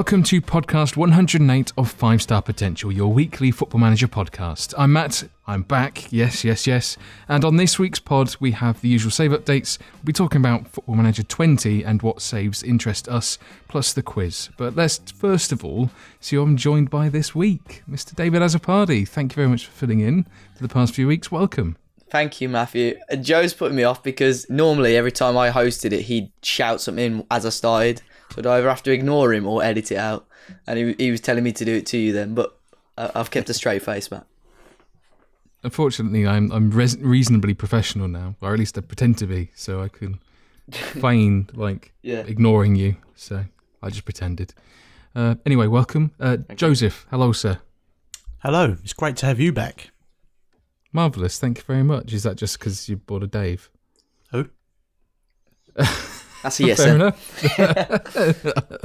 Welcome to podcast 108 of Five Star Potential, your weekly football manager podcast. I'm Matt, I'm back, yes, yes, yes. And on this week's pod, we have the usual save updates. We'll be talking about Football Manager 20 and what saves interest us, plus the quiz. But let's first of all see who I'm joined by this week. Mr. David Azzopardi, thank you very much for filling in for the past few weeks. Welcome. Thank you, Matthew. Uh, Joe's putting me off because normally every time I hosted it, he'd shout something as I started. So I'd either have to ignore him or edit it out. And he, he was telling me to do it to you then, but I- I've kept a straight face, Matt. Unfortunately, I'm I'm res- reasonably professional now, or at least I pretend to be, so I can feign like Yeah. ignoring you. So I just pretended. Uh, anyway, welcome, uh, Joseph. Hello, sir. Hello, it's great to have you back. Marvelous. Thank you very much. Is that just because you bought a Dave? Who? That's a yes, Fair sir. enough.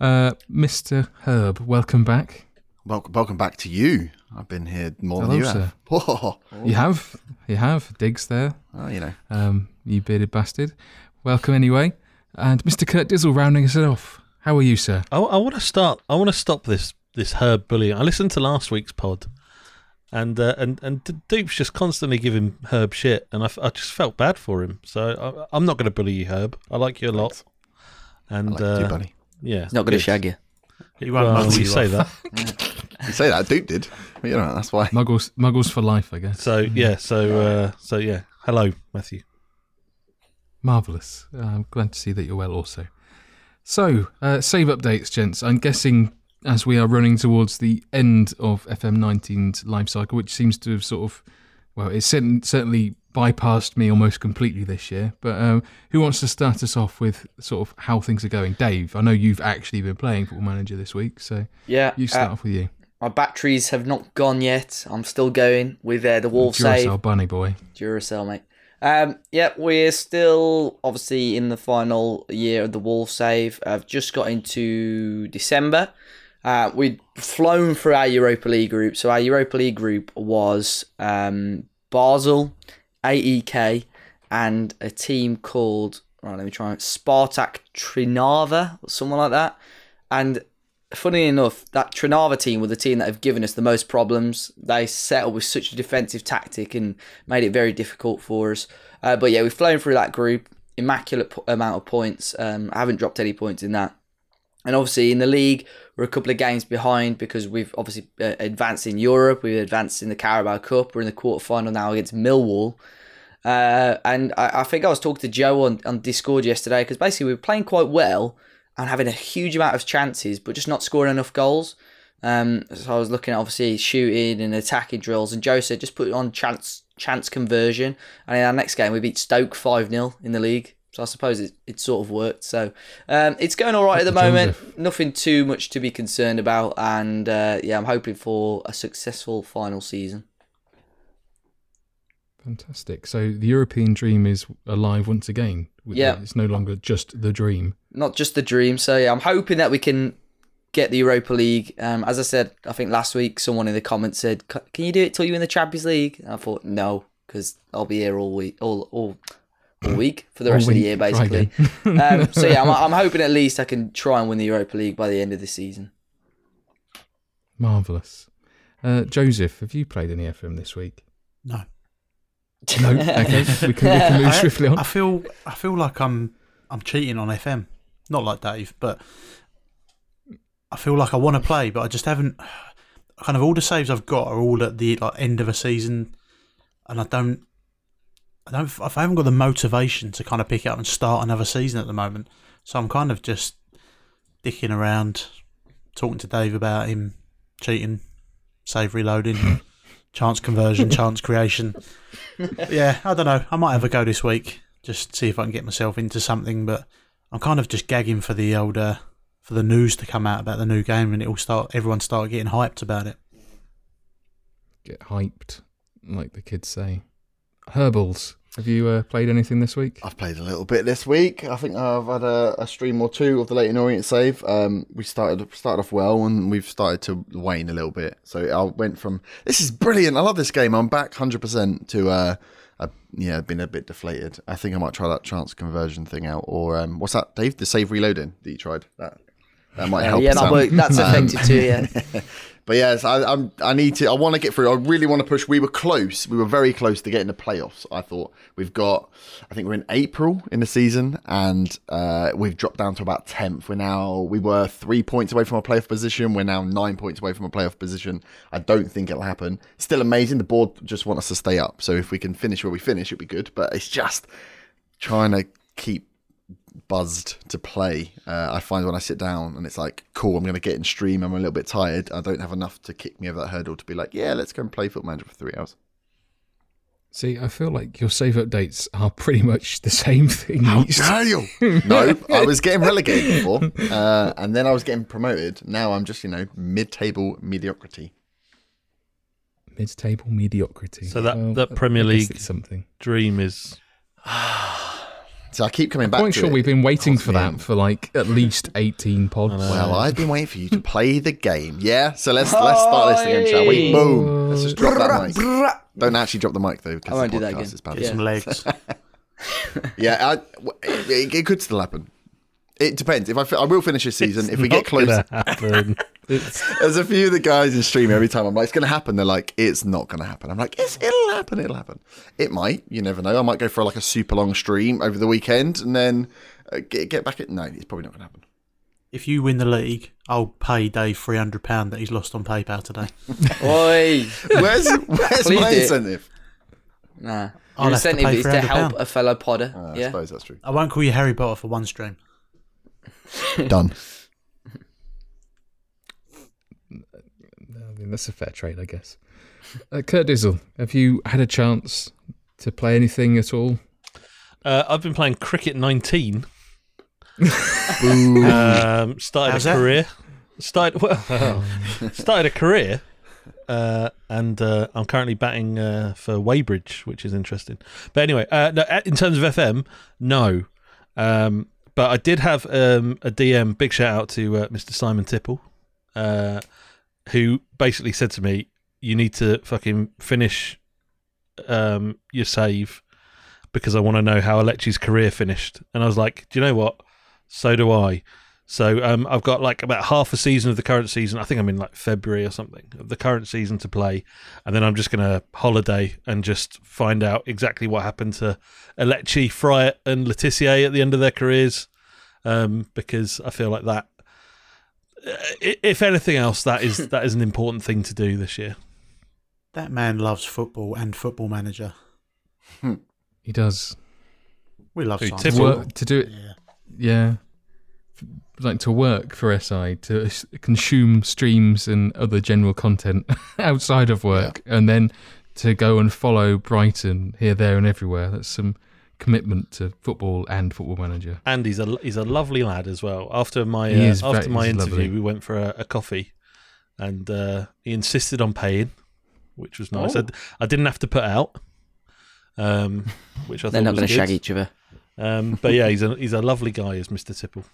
uh, Mr. Herb, welcome back. Welcome, welcome back to you. I've been here more Hello, than you sir. have. Whoa. You have, you have digs there. Oh, you know, Um, you bearded bastard. Welcome anyway, and Mr. Kurt Dizzle rounding us off. How are you, sir? I, I want to start. I want to stop this this herb bullying. I listened to last week's pod, and uh, and and Dupe's just constantly giving Herb shit, and I, f- I just felt bad for him. So I, I'm not going to bully you, Herb. I like you a lot, I and like uh, you, buddy. yeah, He's not going to shag you. He won't Well, you you say that. You say that, Duke did. But, you know, that's why. Muggles, muggles for life, I guess. So yeah, so uh, so yeah. Hello, Matthew. Marvelous. Uh, I'm glad to see that you're well. Also, so uh, save updates, gents. I'm guessing as we are running towards the end of FM19's life cycle, which seems to have sort of, well, it's certainly bypassed me almost completely this year. But um, who wants to start us off with sort of how things are going? Dave, I know you've actually been playing Football Manager this week, so Yeah. you start uh, off with you. my batteries have not gone yet. I'm still going with uh, the Wolf save. Duracell Bunny Boy. Duracell, mate. Um, yeah, we're still obviously in the final year of the wall save. I've just got into December. Uh, we'd flown through our Europa League group. So our Europa League group was um, Basel, AEK, and a team called right. Let me try. Spartak Trnava or someone like that. And funny enough, that Trnava team were the team that have given us the most problems. They set up with such a defensive tactic and made it very difficult for us. Uh, but yeah, we've flown through that group. Immaculate amount of points. Um, I haven't dropped any points in that. And obviously in the league, we're a couple of games behind because we've obviously uh, advanced in Europe. We've advanced in the Carabao Cup. We're in the quarterfinal now against Millwall. Uh, and I, I think I was talking to Joe on, on Discord yesterday because basically we were playing quite well and having a huge amount of chances, but just not scoring enough goals. Um, so I was looking at obviously shooting and attacking drills, and Joe said just put on chance chance conversion. And in our next game, we beat Stoke five 0 in the league. So I suppose it, it sort of worked. So um, it's going all right at the moment. Nothing too much to be concerned about, and uh, yeah, I'm hoping for a successful final season. Fantastic. So the European dream is alive once again. Yeah. It's no longer just the dream. not just the dream. So yeah, I'm hoping that we can get the Europa League. Um, as I said, I think last week someone in the comments said, "C- "Can you do it till you in the Champions League?" And I thought no, because I'll be here all week, all all, all week for the rest of the year, basically. um, so yeah, I'm, I'm hoping at least I can try and win the Europa League by the end of the season. Marvelous. Uh, Joseph, have you played any FM this week? No. No. Okay, we can, we can move I, swiftly on. I feel I feel like I'm I'm cheating on FM. Not like Dave, but I feel like I want to play, but I just haven't. Kind of all the saves I've got are all at the like end of a season, and I don't. I don't. I haven't got the motivation to kind of pick it up and start another season at the moment. So I'm kind of just dicking around, talking to Dave about him cheating, save reloading, chance conversion, chance creation. yeah, I don't know. I might have a go this week, just see if I can get myself into something. But I'm kind of just gagging for the old uh, for the news to come out about the new game, and it all start. Everyone start getting hyped about it. Get hyped, like the kids say. Herbals, have you uh, played anything this week? I've played a little bit this week. I think I've had a, a stream or two of the Leyton Orient save. Um, we started started off well, and we've started to wane a little bit. So I went from this is brilliant. I love this game. I'm back hundred percent to uh, uh, yeah, been a bit deflated. I think I might try that chance conversion thing out, or um, what's that, Dave? The save reloading that you tried. That That might Uh, help. yeah, that out. work, that's Um, effective too. Yeah. But yes, I, I'm. I need to. I want to get through. I really want to push. We were close. We were very close to getting the playoffs. I thought we've got. I think we're in April in the season, and uh, we've dropped down to about tenth. We're now. We were three points away from a playoff position. We're now nine points away from a playoff position. I don't think it'll happen. Still amazing. The board just want us to stay up. So if we can finish where we finish, it'd be good. But it's just trying to keep buzzed to play. Uh, I find when I sit down and it's like, cool, I'm going to get in stream. I'm a little bit tired. I don't have enough to kick me over that hurdle to be like, yeah, let's go and play Foot Manager for three hours. See, I feel like your save updates are pretty much the same thing. each- dare you? no, I was getting relegated before, uh, and then I was getting promoted. Now I'm just, you know, mid-table mediocrity. Mid-table mediocrity. So that- Well, that Premier League- something. Dream is So I keep coming back. Quite to sure it. we've been waiting for Cost me that for like at least eighteen pods. Well, I've been waiting for you to play the game. Yeah, so let's let's start this again, shall we? Boom. Let's just drop that mic. Don't actually drop the mic though, I won't do that podcast again. is bad. Yeah. Some legs. Yeah, I, it, it could still happen. It depends. If I, fi- I will finish this season. if we get Not close, gonna happen. there's a few of the guys in stream every time I'm like, it's going to happen. They're like, it's not going to happen. I'm like, it's, it'll happen. It'll happen. It might. You never know. I might go for like a super long stream over the weekend and then uh, get get back at. No, it's probably not going to happen. if you win the league, I'll pay Dave three hundred pound that he's lost on PayPal today. Oi. Where's where's Please my do. incentive? Nah. I'll Your have to incentive pay is to help £300. a fellow podder. Uh, I yeah. suppose that's true. I won't call you Harry Potter for one stream. Done. Mean, that's a fair trade, I guess. Uh, Kurt Dizzle, have you had a chance to play anything at all? Uh, I've been playing cricket 19. Um, started How's a that? career. Started well, started a career, uh, and uh, I'm currently batting uh, for Weybridge, which is interesting. But anyway, uh, no, in terms of FM, no. Um, but I did have um, a DM. Big shout out to uh, Mr. Simon Tipple, uh, who basically said to me, "You need to fucking finish um, your save." Because I want to know how Alechi's career finished, and I was like, "Do you know what? So do I." So um, I've got like about half a season of the current season. I think I'm in like February or something of the current season to play, and then I'm just gonna holiday and just find out exactly what happened to Alechi, Friat, and Letitia at the end of their careers, um, because I feel like that. Uh, i- If anything else, that is that is an important thing to do this year. That man loves football and Football Manager. Hmm. He does. We love Who, Simon. Tipple? Work, to do it, Yeah. yeah. Like to work for SI, to consume streams and other general content outside of work, and then to go and follow Brighton here, there, and everywhere. That's some commitment to football and Football Manager. And he's a he's a lovely lad as well. After my uh, is after very- my interview, lovely. we went for a, a coffee, and uh, he insisted on paying, which was nice. I, Oh. I didn't have to put out, um, which I They're thought not going to shag each other. Um, but yeah, he's a he's a lovely guy, is Mister Tipple.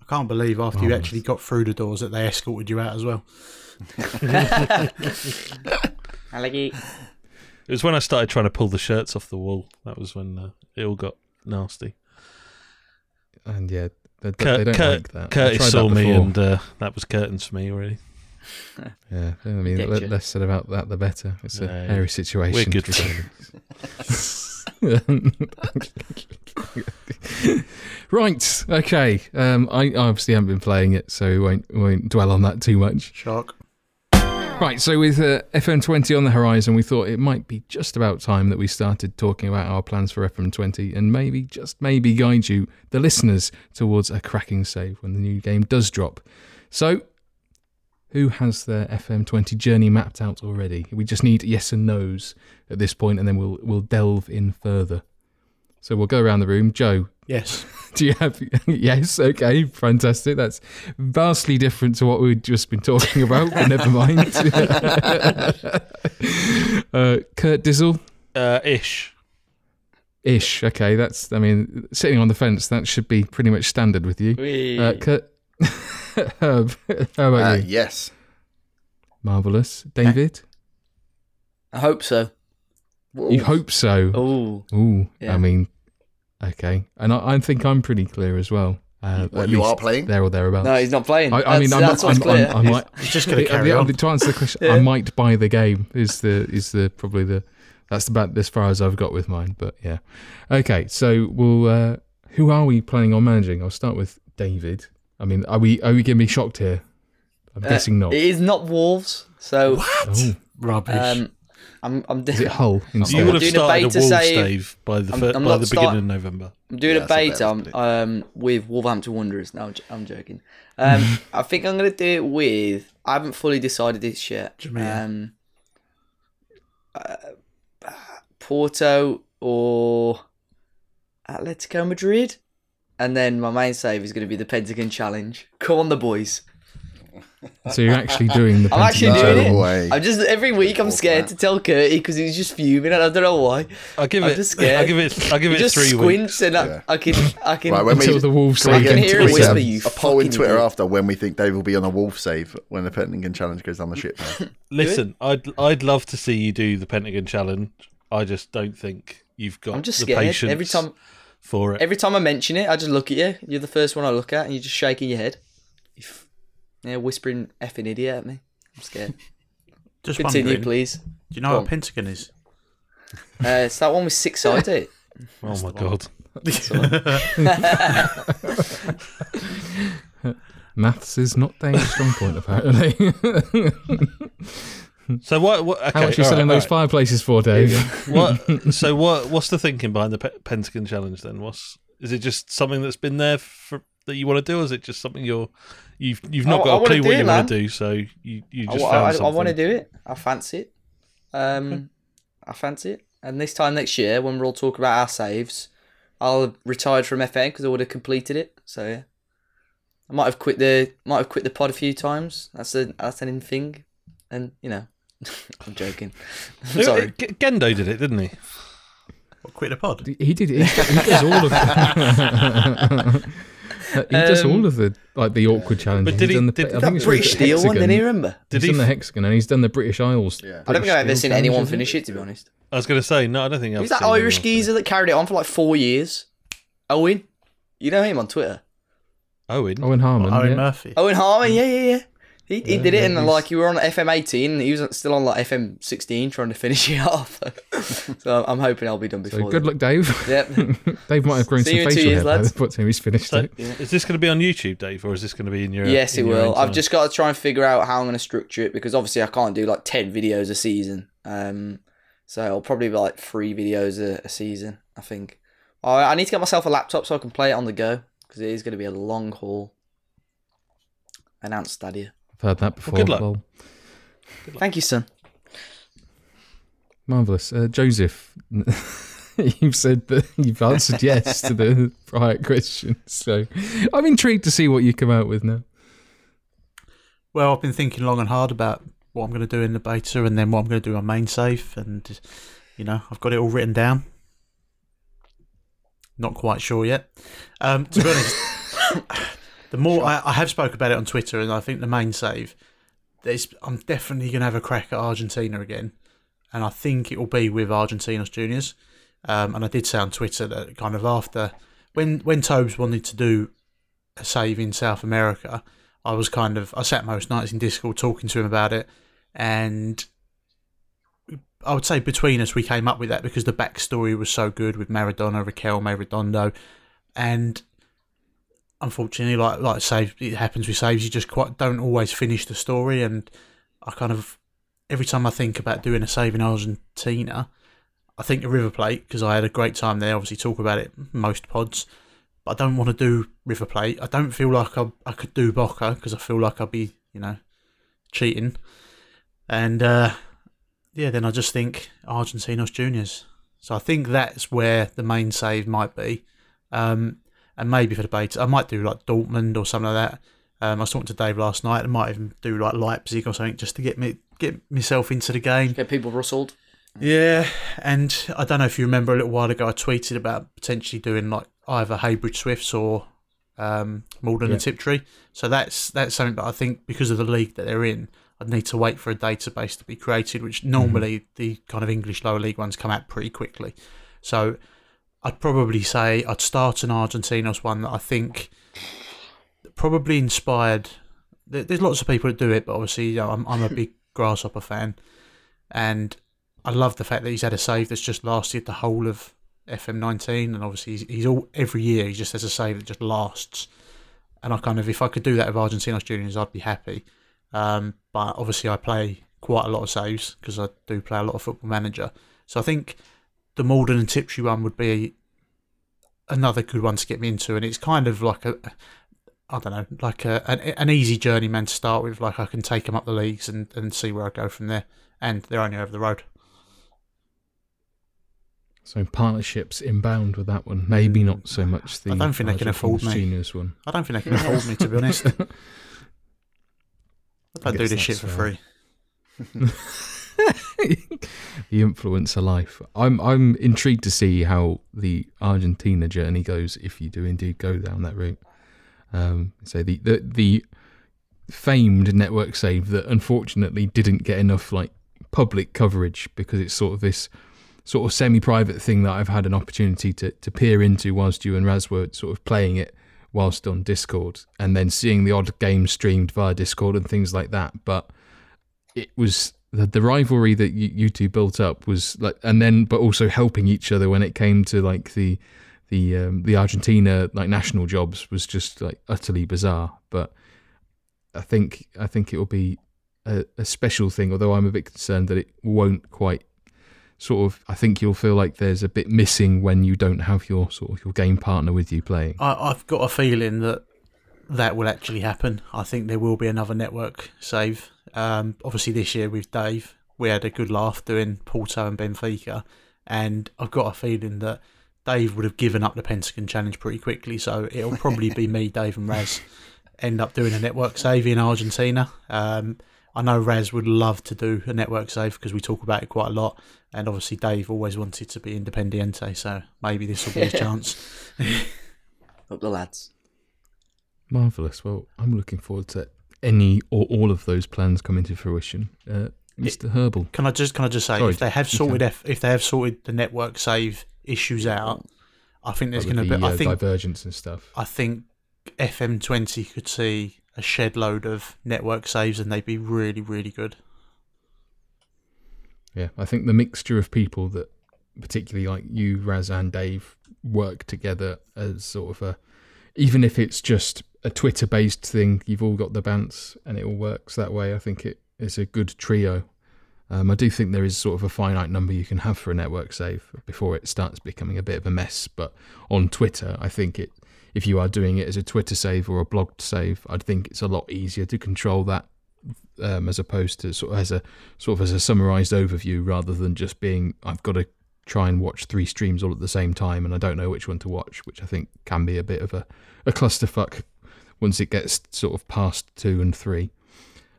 I can't believe after you Oh. actually got through the doors that they escorted you out as well. I like it. It was when I started trying to pull the shirts off the wall. That was when uh, it all got nasty. And yeah, they, they Kurt, don't Kurt- like that. I Curtis tried that saw me, and uh, that was curtains for me already. Yeah, I mean, Get le- you. less said about that, the better. It's a Yeah, yeah. hairy situation. We're good right. Okay. Um, I obviously haven't been playing it, so we won't, we won't dwell on that too much. Shock. Right. So with uh, FM20 on the horizon, we thought it might be just about time that we started talking about our plans for FM20 and maybe, just maybe, guide you, the listeners, towards a cracking save when the new game does drop. So. Who has their FM20 journey mapped out already? We just need yes and no's at this point, and then we'll we'll delve in further. So we'll go around the room. Joe, Yes. do you have? yes, okay, fantastic. That's vastly different to what we've just been talking about. but never mind. uh, Kurt Dizzle, Uh, ish. ish. Okay, that's. I mean, sitting on the fence. That should be pretty much standard with you. Uh, Kurt, Herb, how about Uh, you? yes. Marvelous, David. I hope so. You hope so. Oh, Ooh, Yeah. I mean, okay, and I, I think I'm pretty clear as well. Uh, What, you are playing? there or thereabouts. No, he's not playing. I, I mean, I'm that's, not. that's I'm, what's clear. I'm, I might. He's just going to carry on. To answer the question, I might buy the game. Is the is the probably the that's about as far as I've got with mine. But yeah, okay. So we'll. Uh, who are we planning on managing? I'll start with David. I mean, are we are we going to be shocked here? I'm Uh, guessing not. It is not Wolves. So Oh, Rubbish. um, I'm I'm, is it Hull instead? You would have doing a started a beta Wolves save. Dave by the I'm- I'm by the start- beginning of November. I'm doing Yeah, a that's a beta better um, um, with Wolverhampton Wanderers. No, I'm j- I'm joking. Um, I think I'm going to do it with. I haven't fully decided this yet. Jamia. Um, uh, Porto or Atletico Madrid, and then my main save is going to be the Pentagon Challenge. Come on, the boys! So you're actually doing the. I'm actually doing No it. Way. I'm just every week. I'm scared to tell Curtie because he's just fuming, and I don't know why. I give I'm it. just scared. I give it. I give it just three squints, weeks. and I, Yeah. I can, I can. Right, when we- Until the Wolves Can we save can hear it whisper, you a poll in Twitter idiot. after when we think Dave will be on a wolf save when the Pentagon challenge goes down the ship. Listen, I'd I'd love to see you do the Pentagon challenge. I just don't think you've got I'm just the scared patience every time. for it. Every time I mention it, I just look at you. You're the first one I look at, and you're just shaking your head. You f- yeah, whispering effing idiot at me. I'm scared. Just Continue, please. do you know Go what on. a pentagon is? Uh, it's that one with six sides. eh? oh my god! Maths is not Dave's strong point, apparently. So what? what okay, How much are you all selling right, those all fireplaces for, Dave? What? So what? What's the thinking behind the Pe- Pentagon challenge then? What's is it just something that's been there for that you want to do, or is it just something you're you've you've not I- I got a wanna clue what it, you want to do? So you you just I, found I, something. want to do it. I fancy it. Um, I fancy it. And this time next year, when we're all talking about our saves, I'll have retired from FM because I would have completed it. So yeah, I might have quit the might have quit the pod a few times. That's a that's an in thing, and you know, I'm joking. I'm sorry. Gendo did it, didn't he? What, quit the pod? He did. He, he does all of. he does Um, all of the like the awkward challenges. but did He's he- done the, did- I did think it's British the Steel one, hexagon. didn't he remember? Did he's he? done the hexagon and he's done the British Isles. Yeah. I don't think I've ever seen Steel anyone finish it. To be honest, I was going to say no. I don't think I've who's that Irish finish geezer that carried it on for like four years? Owen, you know him on Twitter. Owen. Owen Harmon. Owen yeah. Murphy. Owen Harmon, yeah, yeah, yeah. He, he Yeah, did it, yeah, and he's- like you were on FM 18, he was still on like FM 16 trying to finish it off. so I'm hoping I'll be done So before. good then. luck, Dave. Yep. Dave might have grown See some you in two facial years, hair by lads. the point he's finished So, it. is this going to be on YouTube, Dave, or is this going to be in your? yes, it your will. I've just got to try and figure out how I'm going to structure it because obviously I can't do like 10 videos a season. Um, so I'll probably be like three videos a, a season, I think. I, I need to get myself a laptop so I can play it on the go because it is going to be a long haul. Announced Stadia. I've heard that before. good luck. Well, Thank you, son. marvelous. Uh, Joseph, you've said that you've answered yes to the prior question, so I'm intrigued to see what you come out with now. Well, I've been thinking long and hard about what I'm going to do in the beta and then what I'm going to do on main safe, and you know, I've got it all written down. Not quite sure yet. Um, to be honest, the more I, I have spoke about it on Twitter, and I think the main save, there's, I'm definitely going to have a crack at Argentina again, and I think it will be with Argentinos Juniors. Um, and I did say on Twitter that kind of after when when Tobes wanted to do a save in South America, I was kind of I sat most nights in Discord talking to him about it, and I would say between us we came up with that because the backstory was so good with Maradona, Raquel, Redondo, and unfortunately, like like save it happens with saves, you just quite don't always finish the story, and I kind of every time I think about doing a save in Argentina, I think of River Plate because I had a great time there. Obviously, talk about it most pods. But I don't want to do River Plate. I don't feel like I, I could do Boca because I feel like I'd be, you know, cheating. And uh, yeah, then I just think Argentinos Juniors. So I think that's where the main save might be. Um, and maybe for the beta, I might do like Dortmund or something like that. Um, I was talking to Dave last night. I might even do like Leipzig or something just to get me get myself into the game. Get people rustled. Yeah, and I don't know if you remember a little while ago, I tweeted about potentially doing like either Heybridge Swifts or um, Maldon Yeah. and Tiptree. So that's that's something that I think because of the league that they're in, I'd need to wait for a database to be created, which normally the kind of English lower league ones come out pretty quickly. So I'd probably say I'd start an Argentinos one that I think probably inspired. There's lots of people that do it, but obviously, you know, I'm I'm a big Grasshopper fan, and I love the fact that he's had a save that's just lasted the whole of FM19, and obviously he's, he's all every year he just has a save that just lasts. And I kind of, if I could do that with Argentinos Juniors, I'd be happy. Um, but obviously, I play quite a lot of saves because I do play a lot of Football Manager. So I think the Maldon and Tiptree one would be another good one to get me into, and it's kind of like a, I don't know, like a, an, an easy journeyman to start with. Like I can take them up the leagues and, and see where I go from there, and they're only over the road. So partnerships inbound with that one. Maybe not so mm. much the. I don't think they can afford me. Juniors one. I don't think they can afford me to be honest. I don't do this shit for fair. free. the influencer life. I'm I'm intrigued to see how the Argentina journey goes if you do indeed go down that route. Um, so the, the the famed network save that unfortunately didn't get enough like public coverage because it's sort of this sort of semi-private thing that I've had an opportunity to to peer into whilst you and Raz were sort of playing it whilst on Discord and then seeing the odd game streamed via Discord and things like that. But it was the, the rivalry that you, you two built up was like, and then but also helping each other when it came to like the the um, the Argentina like national jobs was just like utterly bizarre. But I think I think it will be a, a special thing. Although I'm a bit concerned that it won't quite sort of. I think you'll feel like there's a bit missing when you don't have your sort of your game partner with you playing. I, I've got a feeling that that will actually happen. I think there will be another network save. Um, obviously, this year with Dave, we had a good laugh doing Porto and Benfica, and I've got a feeling that Dave would have given up the Pentagon challenge pretty quickly. So it'll probably be me, Dave, and Raz end up doing a network save in Argentina. Um, I know Raz would love to do a network save because we talk about it quite a lot, and obviously Dave always wanted to be Independiente, so maybe this will be his chance. Up the lads. Marvelous. Well, I'm looking forward to any or all of those plans come into fruition. Uh, Mr. Herbal. Can I just can I just say Sorry, if they have sorted if, if they have sorted the network save issues out, I think there's going to be. I uh, think divergence and stuff. I think FM20 could see a shed load of network saves and they'd be really really good. Yeah, I think the mixture of people that, particularly like you, Raz, and Dave, work together as sort of a, even if it's just a Twitter-based thing, you've all got the bounce and it all works that way. I think it is a good trio. Um, I do think there is sort of a finite number you can have for a network save before it starts becoming a bit of a mess. But on Twitter, I think it, if you are doing it as a Twitter save or a blogged save, I think it's a lot easier to control that um, as opposed to sort of as a sort of as a summarized overview rather than just being I've got to try and watch three streams all at the same time and I don't know which one to watch, which I think can be a bit of a, a clusterfuck once it gets sort of past two and three.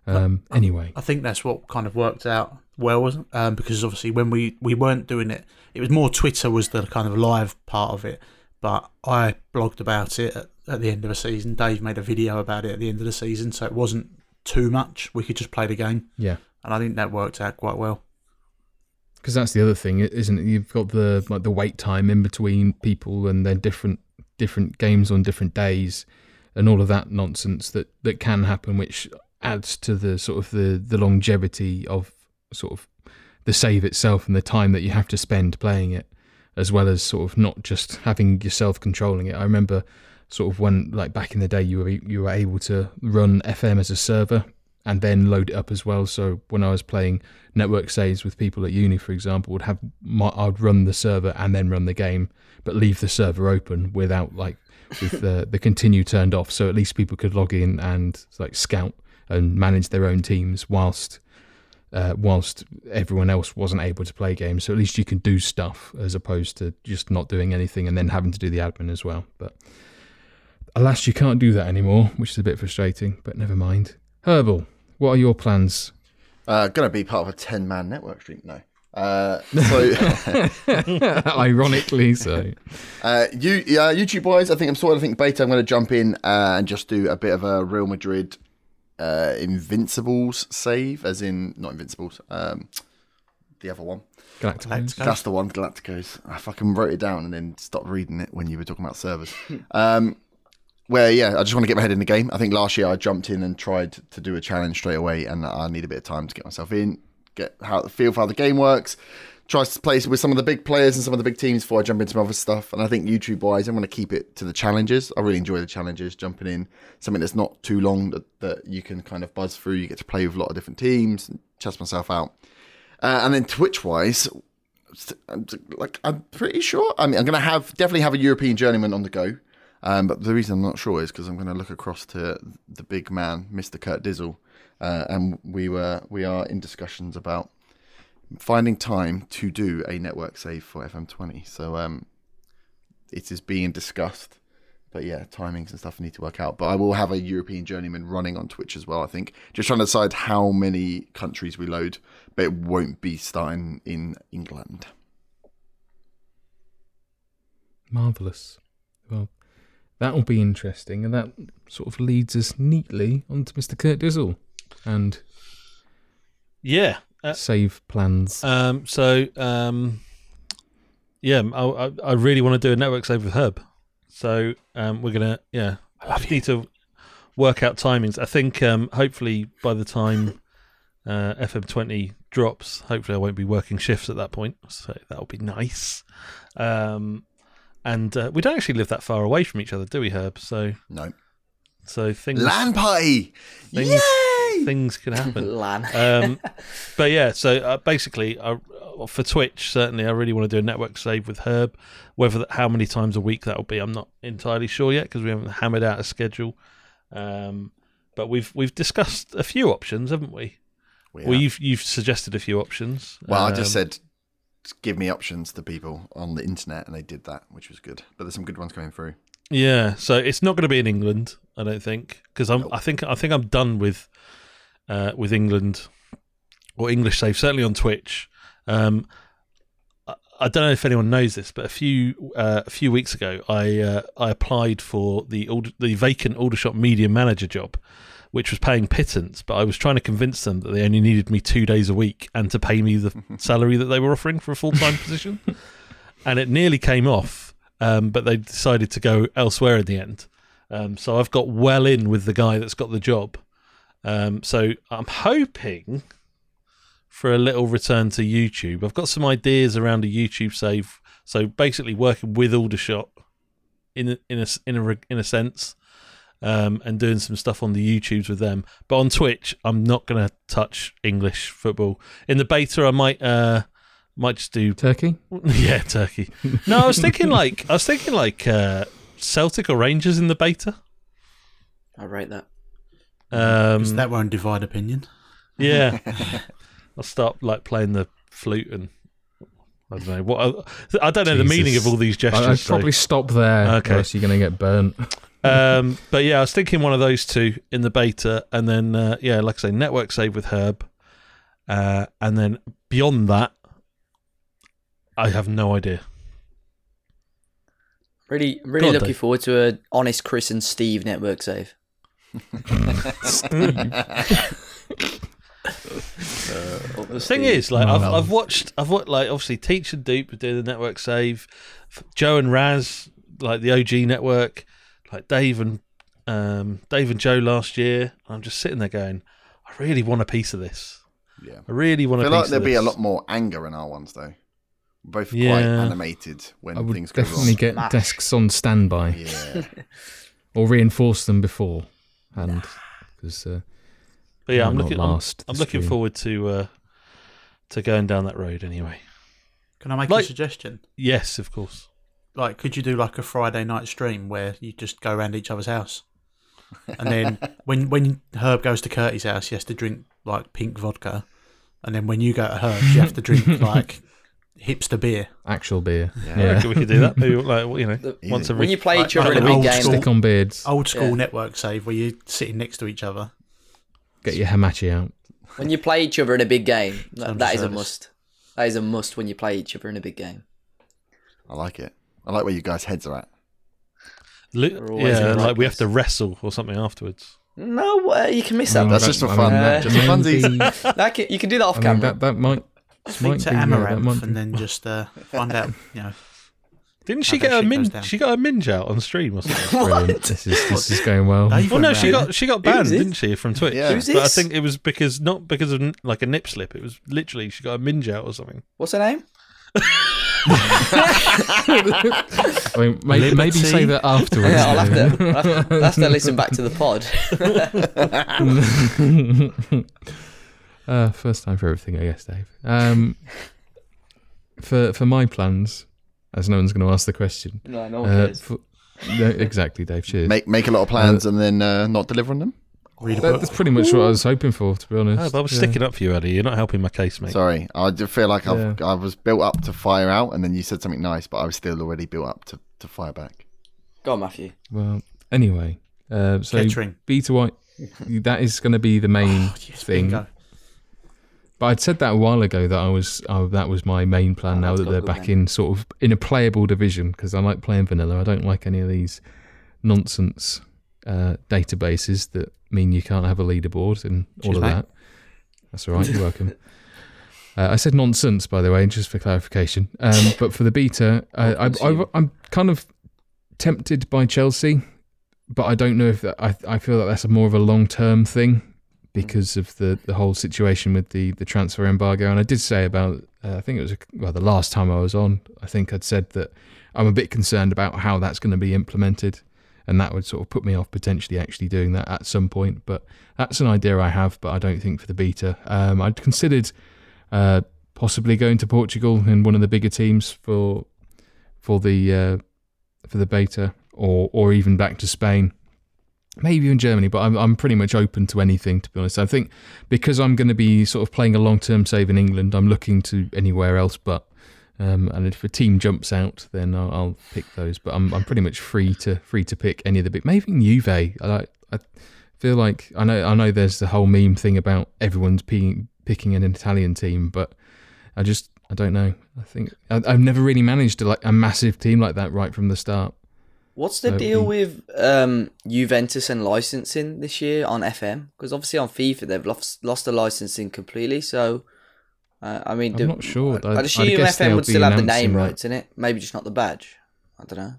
Um, anyway, I think that's what kind of worked out well, um, because obviously when we, we weren't doing it, it was more Twitter was the kind of live part of it. But I blogged about it at, at the end of the season. Dave made a video about it at the end of the season, so it wasn't too much. We could just play the game, yeah, and I think that worked out quite well. because that's the other thing, isn't it? You've got the like the wait time in between people and then different different games on different days and all of that nonsense that that can happen, which adds to the sort of the the longevity of sort of the save itself and the time that you have to spend playing it, as well as sort of not just having yourself controlling it. I remember sort of when like back in the day you were you were able to run FM as a server and then load it up as well. So when I was playing network saves with people at uni, for example, would have my, I'd run the server and then run the game, but leave the server open without like with the the continue turned off, so at least people could log in and like scout and manage their own teams whilst uh, whilst everyone else wasn't able to play games. So at least you can do stuff as opposed to just not doing anything and then having to do the admin as well. But alas, you can't do that anymore, which is a bit frustrating. But never mind. Herbal, what are your plans? Uh, gonna be part of a ten man network stream. No. Uh, so Ironically, so uh, you uh, YouTube boys, I think I'm sort of think beta. I'm going to jump in uh, and just do a bit of a Real Madrid uh, Invincibles save, as in not Invincibles. Um, the other one. Galacticos. Galacticos. That's the one, Galacticos. I fucking wrote it down and then stopped reading it when you were talking about servers. um, where yeah, I just want to get my head in the game. I think last year I jumped in and tried to do a challenge straight away, and I need a bit of time to get myself in, get how the feel for how the game works. Tries to play with some of the big players and some of the big teams before I jump into some other stuff. And I think YouTube wise, I'm going to keep it to the challenges. I really enjoy the challenges, jumping in something that's not too long that, that you can kind of buzz through. You get to play with a lot of different teams, and test myself out. Uh, and then Twitch wise, like I'm pretty sure. I mean, I'm going to have definitely have a European journeyman on the go. Um, but the reason I'm not sure is because I'm going to look across to the big man, Mr. Kurt Dizzle, uh, and we were we are in discussions about finding time to do a network save for FM20. So um, it is being discussed. But yeah, timings and stuff need to work out. But I will have a European journeyman running on Twitch as well. I think just trying to decide how many countries we load, but it won't be starting in England. Marvelous. Well, that will be interesting, and that sort of leads us neatly onto Mr. Kurt Dizzle and Yeah. Uh, save plans. um, so, um, yeah, I, I, I really want to do a network save with Herb. So um, we're gonna, yeah, I just need to work out timings. I think um, hopefully by the time uh, FM20 drops, hopefully I won't be working shifts at that point. So that'll be nice. Um, and uh, we don't actually live that far away from each other, do we, Herb? So, No. so things Land party! Things- Yay! Things can happen. Lan. um, but yeah, so uh, basically, I, for Twitch, certainly, I really want to do a network save with Herb. Whether that, how many times a week that will be, I'm not entirely sure yet because we haven't hammered out a schedule. Um, but we've we've discussed a few options, haven't we? We Well, have. you've you've suggested a few options. Well, I just Um, said, give me options to people on the internet, and they did that, which was good. But there's some good ones coming through. Yeah, so it's not going to be in England, I don't think, because I'm. I think I think I'm done with, uh, with England, or English save. Certainly on Twitch. Um, I, I don't know if anyone knows this, but a few uh, a few weeks ago, I uh, I applied for the the vacant Aldershot media manager job, which was paying pittance. But I was trying to convince them that they only needed me two days a week and to pay me the salary that they were offering for a full time position, and it nearly came off um, but they decided to go elsewhere in the end. Um, so I've got well in with the guy that's got the job. Um, so I'm hoping for a little return to YouTube. I've got some ideas around a YouTube save. So basically, working with Aldershot in a, in a in a in a sense, um, and doing some stuff on the YouTubes with them. But on Twitch, I'm not going to touch English football. In the beta, I might uh, might just do Turkey? yeah, Turkey. No, I was thinking like I was thinking like uh, Celtic or Rangers in the beta. I rate that. Um, 'Cause that won't divide opinion. yeah, I'll start like playing the flute and I don't know what I, I don't know the meaning of all these gestures. I, I'd so- probably stop there, Okay. or else you're going to get burnt. um, but yeah, I was thinking one of those two in the beta, and then uh, yeah, like I say, network save with Herb, uh, and then beyond that, I have no idea. Really, really on, looking Dave. forward to a honest Chris and Steve network save. The thing is, like, I've, I've watched, I've watched, like, obviously, Teach and Dupe doing the network save, Joe and Raz, like the OG network, like Dave and um, Dave and Joe last year. I'm just sitting there going, I really want a piece of this. Yeah. I really want I a feel piece like of there'd be a lot more anger in our ones though. Both quite animated when I would things go definitely wrong. get Smash. desks on standby Yeah. or reinforce them before. And because uh, But yeah, I'm not looking, I'm, I'm looking forward to uh, to going down that road. Anyway, Can I make Like- a suggestion? yes, of course. Like, could you do like a Friday night stream where you just go around each other's house, and then when when Herb goes to Curtis' house, he has to drink like pink vodka, and then when you go to Herb's, you have to drink like hipster beer. actual beer. Yeah. Yeah. we could do that. Maybe, like you know, The- once every. When you play each Like- other in a big old game, Stick on beards. Old school Yeah. network save where you're sitting next to each other. Get your hamachi out. when you play each other in a big game, that, that is a must. That is a must when you play each other in a big game. I like it. I like where you guys' heads are at. Li- We're always in yeah, the right like we have to wrestle or something afterwards. No, uh, you can miss that. That's just for fun. that Just for may funsies. be- that can, you can do that off I mean, camera. that, that might Speak to be, yeah, Amouranth and then just uh, find out. You know, Didn't she get a min? She got a minge out on stream or something. Brilliant. This is this is going well. Dave well, no, went she got she got banned, didn't she, from Twitch? Yeah. Who's But I think it was because not because of like a nip slip. It was literally she got a minge out or something. What's her name? I mean, maybe, maybe say that afterwards. Yeah, I'll have to, I'll have to, I'll have to listen back to the pod. Uh, first time for everything, I guess, Dave. Um, for for my plans, as no one's going to ask the question. no, no Uh, for, no, exactly, Dave. Cheers. Make make a lot of plans and then uh, not deliver on them. Read a book. that's pretty much what I was hoping for, to be honest. Oh, but I was Yeah. sticking up for you, Eddie. You're not helping my case, mate. Sorry, I do feel like I've, Yeah. I was built up to fire out, and then you said something nice, but I was still already built up to, to fire back. Go on, Matthew. Well, anyway, uh, so Kettering. beta white, that is going to be the main Oh, yes, thing. bingo. But I'd said that a while ago that I was uh, that was my main plan. Oh, now that they're back then. in sort of in a playable division because I like playing vanilla. I don't like any of these nonsense uh, databases that mean you can't have a leaderboard and all Cheers, of mate. that. That's all right. You're welcome. Uh, I said nonsense, by the way, just for clarification. Um, but for the beta, uh, I, I, I'm kind of tempted by Chelsea, but I don't know if that, I, I feel that that's more of a long term thing because of the, the whole situation with the, the transfer embargo. And I did say about, uh, I think it was, well, the last time I was on, I think I'd said that I'm a bit concerned about how that's going to be implemented. And that would sort of put me off potentially actually doing that at some point. But that's an idea I have, but I don't think for the beta. Um, I'd considered uh, possibly going to Portugal in one of the bigger teams for for the uh, for the beta, or or even back to Spain, maybe even Germany. But I'm I'm pretty much open to anything to be honest. I think because I'm going to be sort of playing a long term save in England, I'm looking to anywhere else but. Um, and if a team jumps out, then I'll, I'll pick those. But I'm I'm pretty much free to free to pick any of the big. Maybe even Juve. I. I feel like I know I know there's the whole meme thing about everyone's picking picking an Italian team, but I just I don't know. I think I, I've never really managed to like a massive team like that right from the start. What's the So deal with um, Juventus and licensing this year on FM? Because obviously on FIFA they've lost lost the licensing completely. So, uh, I mean, I'm do- not sure. I'd, I'd- assume I'd FM would still have the name rights in it, maybe just not the badge. I don't know.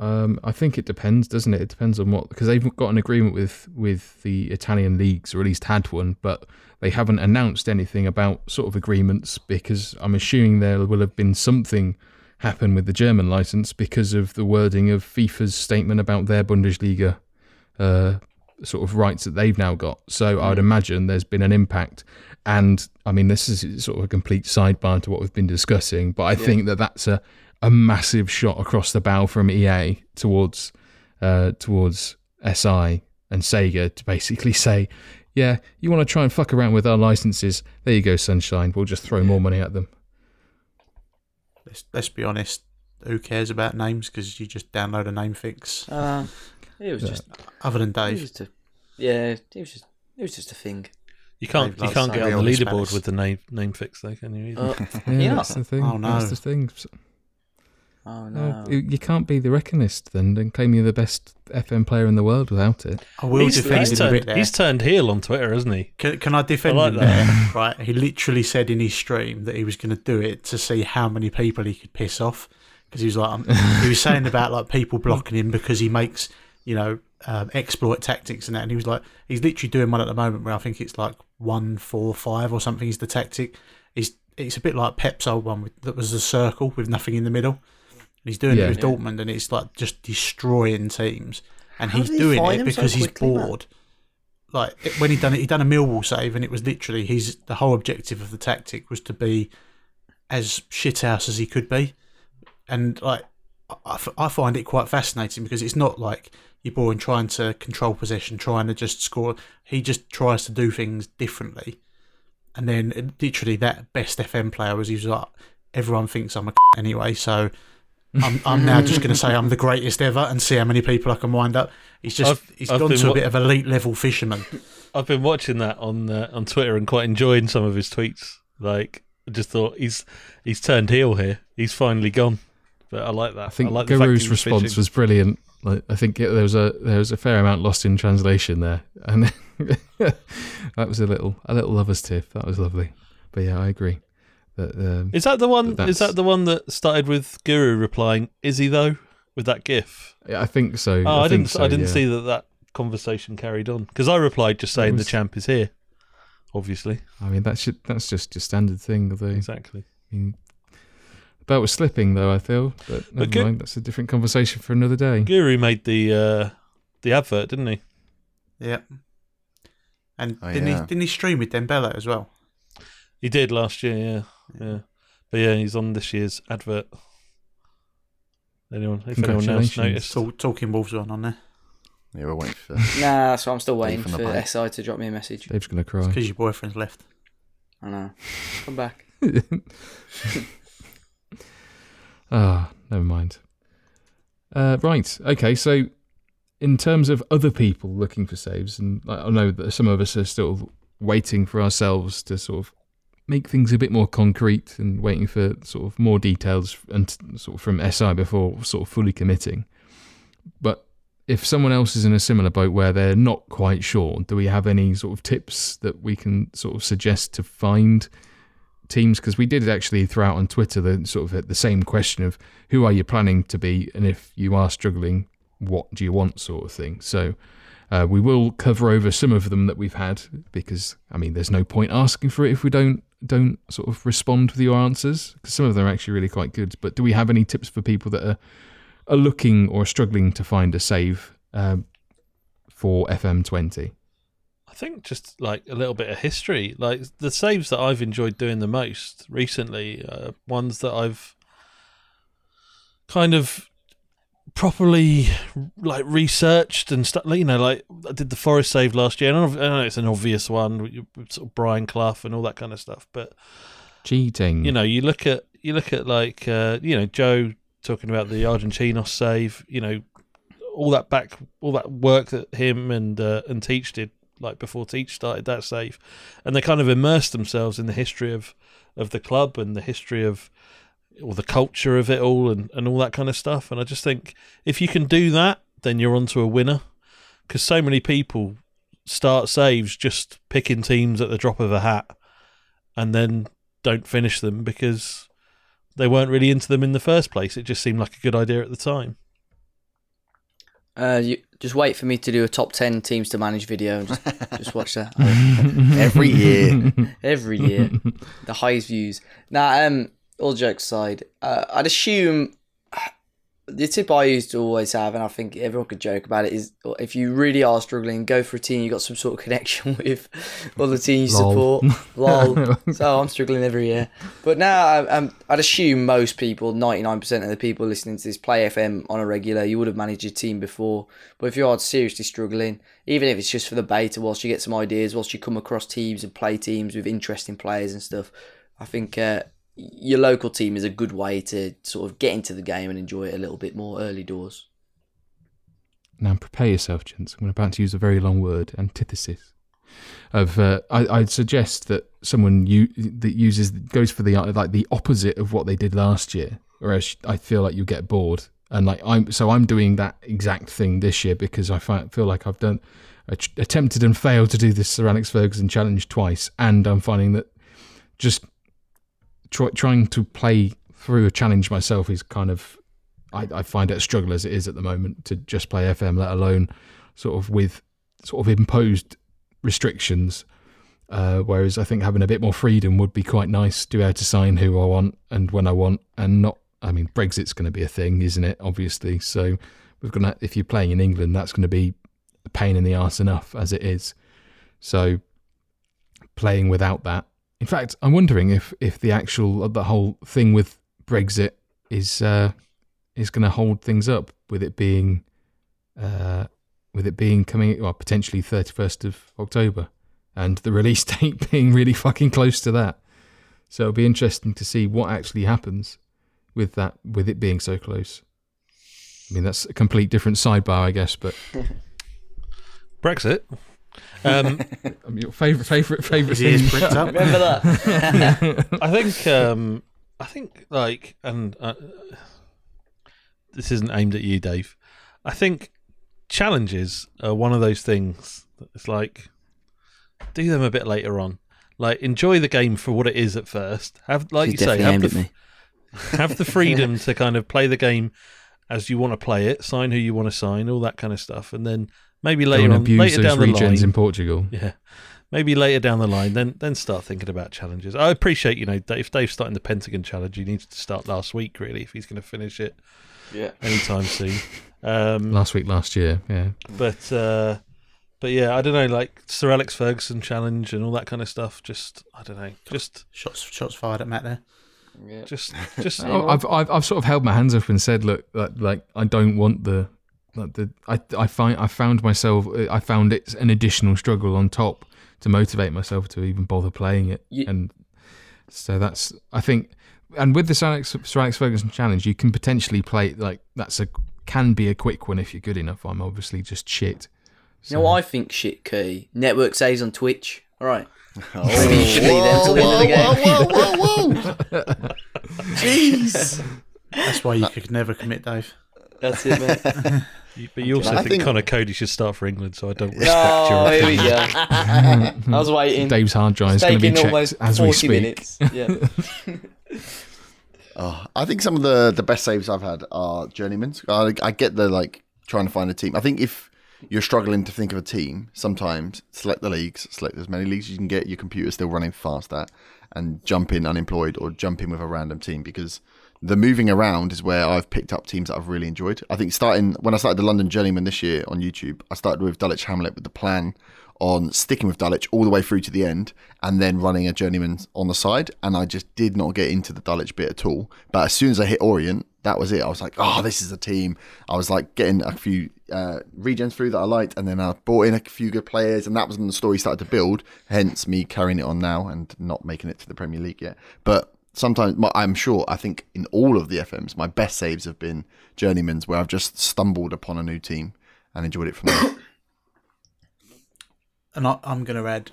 Um, I think it depends, doesn't it? It depends on what because they've got an agreement with with the Italian leagues, or at least had one, but they haven't announced anything about sort of agreements because I'm assuming there will have been something happen with the German license because of the wording of FIFA's statement about their Bundesliga uh, sort of rights that they've now got. So I would imagine there's been an impact. And I mean, this is sort of a complete sidebar to what we've been discussing, but I think that that's a, a massive shot across the bow from EA towards uh, towards SI and Sega to basically say, yeah, you want to try and fuck around with our licenses? There you go, sunshine. We'll just throw more money at them. Let's, let's be honest. Who cares about names? Because you just download a name fix. Uh, it was Yeah. just, Other than it was Dave, just a, yeah, it was just, it was just a thing. You can't Dave you can't get on the leaderboard Palace. with the name name fix though, can you? Either? Uh, Yeah, Yeah. that's the thing. Oh, no. That's the thing. Oh Well, no. you you can't be the reckonist then and claim you're the best FM player in the world without it. I will he's, defend he's him turned, he's turned heel on Twitter, hasn't he? Can, can I defend I like him that. Right, he literally said in his stream that he was going to do it to see how many people he could piss off. Because he was like, um, he was saying about like people blocking him because he makes, you know, um, exploit tactics and that. And he was like, he's literally doing one at the moment where I think it's like one, four, five or something. Is the tactic? He's it's a bit like Pep's old one with, that was a circle with nothing in the middle. And he's doing Yeah. it with Yeah. Dortmund, and it's like just destroying teams. And How he's he doing it them so because he's quickly, man? bored like it- when he done it, he done a Millwall save, and it was literally his the whole objective of the tactic was to be as shithouse as he could be, and like I, I f- I find it quite fascinating because it's not like you're boring trying to control possession, trying to just score. He just tries to do things differently, and then literally that best FM player was he was like everyone thinks I'm a anyway, so. I'm, I'm now just going to say I'm the greatest ever and see how many people I can wind up. He's just I've- he's I've gone been to a bit of elite level fisherman. I've been watching that on uh, on Twitter and quite enjoying some of his tweets. Like, I just thought he's he's turned heel here. He's finally gone. But I like that. I think like the fact Guru's response fishing. was brilliant. Like, I think it, there was a there was a fair amount lost in translation there, and that was a little a little lover's tiff. That was lovely. But yeah, I agree. That, um, Is that the one? But Is that's- that the one that started with Guru replying, "Is he though?" with that GIF? Yeah, I think so. Oh, I, think didn't. so, I didn't yeah. see that that conversation carried on because I replied just saying was- the champ is here. Obviously, I mean, that's ju- that's just your standard thing, although exactly. I mean, the belt was slipping, though. I feel, but never good- mind. That's a different conversation for another day. Guru made the uh, the advert, didn't he? Yeah. And Oh, didn't yeah. he didn't he stream with Dembele as well? He did last year. Yeah, yeah. But yeah, he's on this year's advert. Anyone? If anyone else Congratulations. noticed? Talk, Talking Wolves one on there Yeah, we're waiting for. Nah, so I'm still waiting from the for bank. SI to drop me a message. Dave's gonna cry. because your boyfriend's left. I know. Come back. Ah, never mind. Uh, right. Okay. So, in terms of other people looking for saves, and I I know that some of us are still waiting for ourselves to sort of make things a bit more concrete and waiting for sort of more details and sort of from SI before sort of fully committing. But if someone else is in a similar boat where they're not quite sure, do we have any sort of tips that we can sort of suggest to find teams? Because we did actually throw out on Twitter the sort of the same question of who are you planning to be, and if you are struggling, what do you want, sort of thing. So. Uh, we will cover over some of them that we've had because I mean, there's no point asking for it if we don't don't sort of respond with your answers because some of them are actually really quite good. But do we have any tips for people that are are looking or struggling to find a save um, for FM20? I think just like a little bit of history. Like the saves that I've enjoyed doing the most recently, uh, ones that I've kind of properly like researched and stuff. You know, like I did the Forest save last year, and I know it's an obvious one, sort of Brian Clough and all that kind of stuff. But Cheating. you know, you look at you look at like uh, you know Joe talking about the Argentinos save. You know, all that back, all that work that him and uh, and Teach did, like before Teach started that save, and they kind of immersed themselves in the history of of the club and the history of or the culture of it all and, and all that kind of stuff. And I just think if you can do that, then you're onto a winner. Because so many people start saves just picking teams at the drop of a hat, and then don't finish them because they weren't really into them in the first place. It just seemed like a good idea at the time. Uh, you just wait for me to do a top ten teams to manage video and just, just watch that Every year. every year. the highest views. Now, um, all jokes aside, uh, I'd assume the tip I used to always have, and I think everyone could joke about it, is if you really are struggling, go for a team you got some sort of connection with, or the team you Lol. support. Lol. so I'm struggling every year. But now, I, um, I'd assume most people, 99% of the people listening to this, play FM on a regular. You would have managed your team before. But if you are seriously struggling, even if it's just for the beta, whilst you get some ideas, whilst you come across teams and play teams with interesting players and stuff, I think uh, your local team is a good way to sort of get into the game and enjoy it a little bit more early doors. Now prepare yourself, gents. I'm about to use a very long word, antithesis. Of uh, I, I'd suggest that someone that uses goes for the like the opposite of what they did last year, or else I feel like you get bored. And like I'm so I'm doing that exact thing this year because I feel like I've done attempted and failed to do this Alex Ferguson challenge twice, and I'm finding that just try, trying to play through a challenge myself is kind of I, I find it a struggle as it is at the moment to just play FM, let alone sort of with sort of imposed restrictions. Uh, whereas I think having a bit more freedom would be quite nice to be able to sign who I want and when I want, and not. I mean, Brexit's going to be a thing, isn't it? Obviously, so we're gonna. If you're playing in England, that's going to be a pain in the arse enough as it is. So playing without that. In fact, I'm wondering if if the actual the whole thing with Brexit is uh, is going to hold things up with it being uh, with it being coming well potentially 31st of October and the release date being really fucking close to that. So it'll be interesting to see what actually happens with that with it being so close. I mean that's a complete different sidebar, I guess, but Brexit. Um, I mean, your favorite favorite favorite His ears thing. pricked up. Remember that? I think um, I think like and uh, this isn't aimed at you, Dave. I think challenges are one of those things that it's like do them a bit later on. Like enjoy the game for what it is at first. Have like He's you say, have aimed the, at me. have the freedom to kind of play the game as you want to play it, sign who you want to sign, all that kind of stuff, and then maybe later Don't on, abuse later those down the line, in Portugal. yeah, maybe later down the line, then then start thinking about challenges. I appreciate, you know, if Dave's starting the Pentagon challenge, he needs to start last week, really, if he's going to finish it Yeah. anytime soon. Um, Last week, last year, yeah. but uh, but yeah, I don't know, like Sir Alex Ferguson challenge and all that kind of stuff. Just I don't know, just Shots shots fired at Matt there. Yeah. just just Oh, I've, I've I've sort of held my hands up and said, look, like, like I don't want the, like the I I find I found myself I found it an additional struggle on top to motivate myself to even bother playing it, Ye- and so that's I think, and with the Sir Alex, Sir Alex Ferguson challenge, you can potentially play like that's a can be a quick one if you're good enough. I'm obviously just shit. You know what I think shit key? Network says on Twitch. All right. Oh, Maybe you should leave them till the end of the game. Whoa, whoa, whoa, whoa. Jeez. That's why you could never commit, Dave. That's it, mate. But you also I think, think- Conor Coady should start for England, so I don't respect no, your here we opinion. go. I was waiting. Dave's hard drive is going to be taking checked almost as we 40 speak. minutes. Yeah. Oh, I think some of the, the best saves I've had are journeymans. I, I get the like trying to find a team. I think if you're struggling to think of a team, sometimes select the leagues, select as many leagues as you can get. Your computer's still running fast at, and jump in unemployed or jump in with a random team because the moving around is where I've picked up teams that I've really enjoyed. I think starting when I started the London Journeyman this year on YouTube, I started with Dulwich Hamlet with the plan on sticking with Dulwich all the way through to the end and then running a journeyman on the side. And I just did not get into the Dulwich bit at all. But as soon as I hit Orient, that was it. I was like, oh, this is a team. I was like getting a few uh, regens through that I liked, and then I brought in a few good players, and that was when the story started to build. Hence me carrying it on now and not making it to the Premier League yet. But sometimes I'm sure I think in all of the FMs, my best saves have been journeymans where I've just stumbled upon a new team and enjoyed it from there. And I, I'm going to add,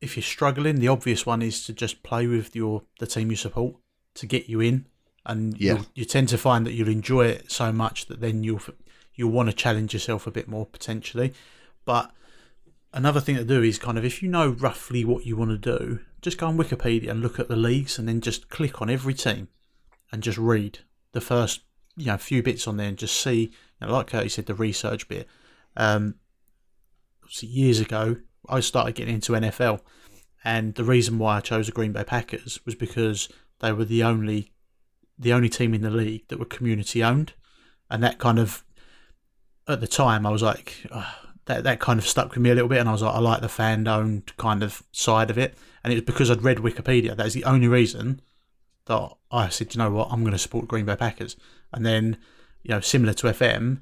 if you're struggling, the obvious one is to just play with your the team you support to get you in, and Yeah. you tend to find that you'll enjoy it so much that then you'll you'll want to challenge yourself a bit more potentially. But another thing to do is kind of if you know roughly what you want to do, just go on Wikipedia and look at the leagues, and then just click on every team and just read the first you know few bits on there and just see. You know, like Curtis said, the research bit. Um, years ago, I started getting into NFL, and the reason why I chose the Green Bay Packers was because they were the only the only team in the league that were community owned, and that kind of at the time I was like "Ugh," that that kind of stuck with me a little bit, and I was like I like the fan owned kind of side of it, and it was because I'd read Wikipedia. That is the only reason that I said, you know what, I'm going to support Green Bay Packers, and then you know similar to FM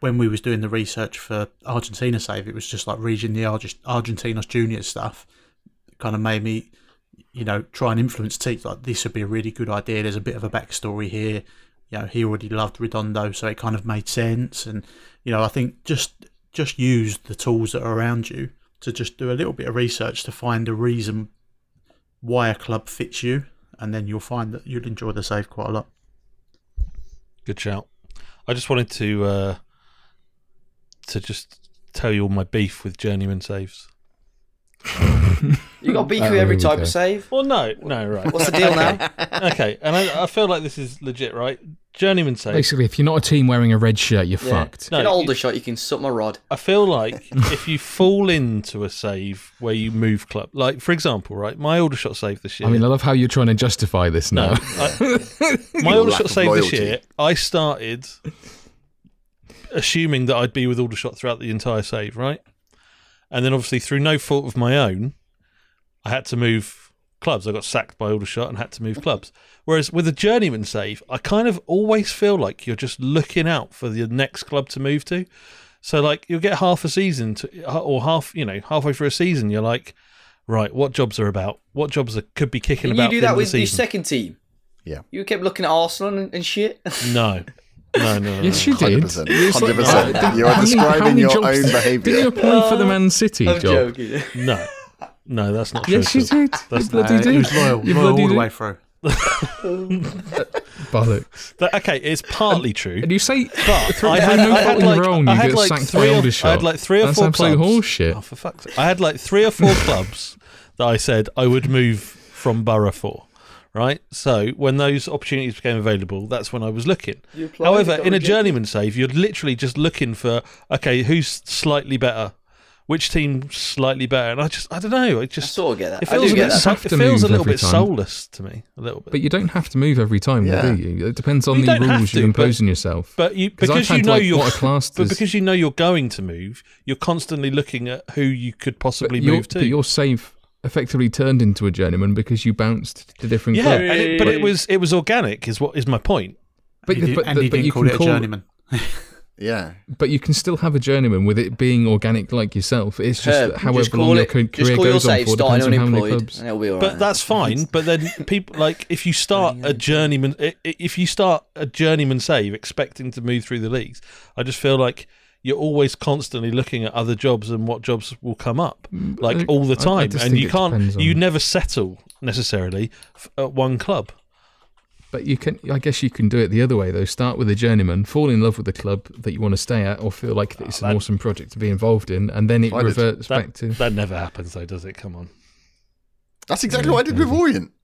when we was doing the research for Argentina save, it was just like reading the Arge- Argentinos juniors stuff. Kind of made me, you know, try and influence teams. Like this would be a really good idea. There's a bit of a backstory here. You know, he already loved Redondo, so it kind of made sense. And you know, I think just just use the tools that are around you to just do a little bit of research to find a reason why a club fits you, and then you'll find that you'll enjoy the save quite a lot. Good shout. I just wanted to uh, to just tell you all my beef with journeyman saves. You got beef Oh, every here type go. of save. Well, no, no, right. What's the deal now? okay, and I, I feel like this is legit, right? Journeyman save. Basically, if you're not a team wearing a red shirt, you're Yeah. fucked. No, An you- Aldershot, you can suck my rod. I feel like if you fall into a save where you move club, like for example, right, my Aldershot save this year. I mean, I love how you're trying to justify this no, now. I, my Your older lack shot of save this loyalty. year, I started assuming that I'd be with Aldershot throughout the entire save, right? And then obviously through no fault of my own, I had to move clubs. I got sacked by Aldershot and had to move clubs. Whereas with a journeyman save, I kind of always feel like you're just looking out for the next club to move to. So like you'll get half a season to, or half, you know, halfway through a season, you're like, right, what jobs are about? What jobs are, could be kicking Can you about? do that with your second team? Yeah. You kept looking at Arsenal and, and shit. No, no, no. no, yes, no. you did. 100%. It's like- 100%. How You are many- how describing many your jobs- own Did you apply for the Man City I'm job? joking. No, no, that's not true. Yes, you did. That's you bloody Uh, did. he was loyal, You loyal bloody all the way through. Bollocks. That- okay, it's partly true. And you say, But I had, no I had like, your own, I had like three by or, I had like three or That's four absolute clubs. horseshit. Oh, for fuck's sake. I had like three or four clubs that I said I would move from Borough for. Right, so when those opportunities became available, that's when I was looking. However, in a journeyman save, you're literally just looking for okay, who's slightly better, which team slightly better, and I just I don't know, it I just sort of get that. it I feels do a get bit that. so- it feels a little bit time. soulless to me, a little bit. But you don't have to move every time, though, do you? It depends on You the don't rules you to, impose but- on yourself. But you 'Cause I've because you know like, you're what are classed but because you know you're going to move, you're constantly looking at who you could possibly but move to. But your save effectively turned into a journeyman because you bounced to different yeah, clubs. and it, but it was it was organic, is what is my point. But, and he, but, did, and he but didn't you call can it a call, journeyman. Yeah. but you can still have a journeyman with it being organic like yourself. It's just Herb, however just long call your it, just career call goes on for depends on how many clubs. and it'll be all But right. that's fine. But then people like if you start a journeyman, i- i- if you start a journeyman save expecting to move through the leagues, I just feel like you're always constantly looking at other jobs and what jobs will come up, like all the I- I time, and you can't, you never settle necessarily f- at one club. But you can, I guess, you can do it the other way though. Start with a journeyman, fall in love with the club that you want to stay at, or feel like it's an that- awesome project to be involved in, and then it I did. reverts That, back to. that never happens, though, does it? Come on. That's exactly what I did with Orient.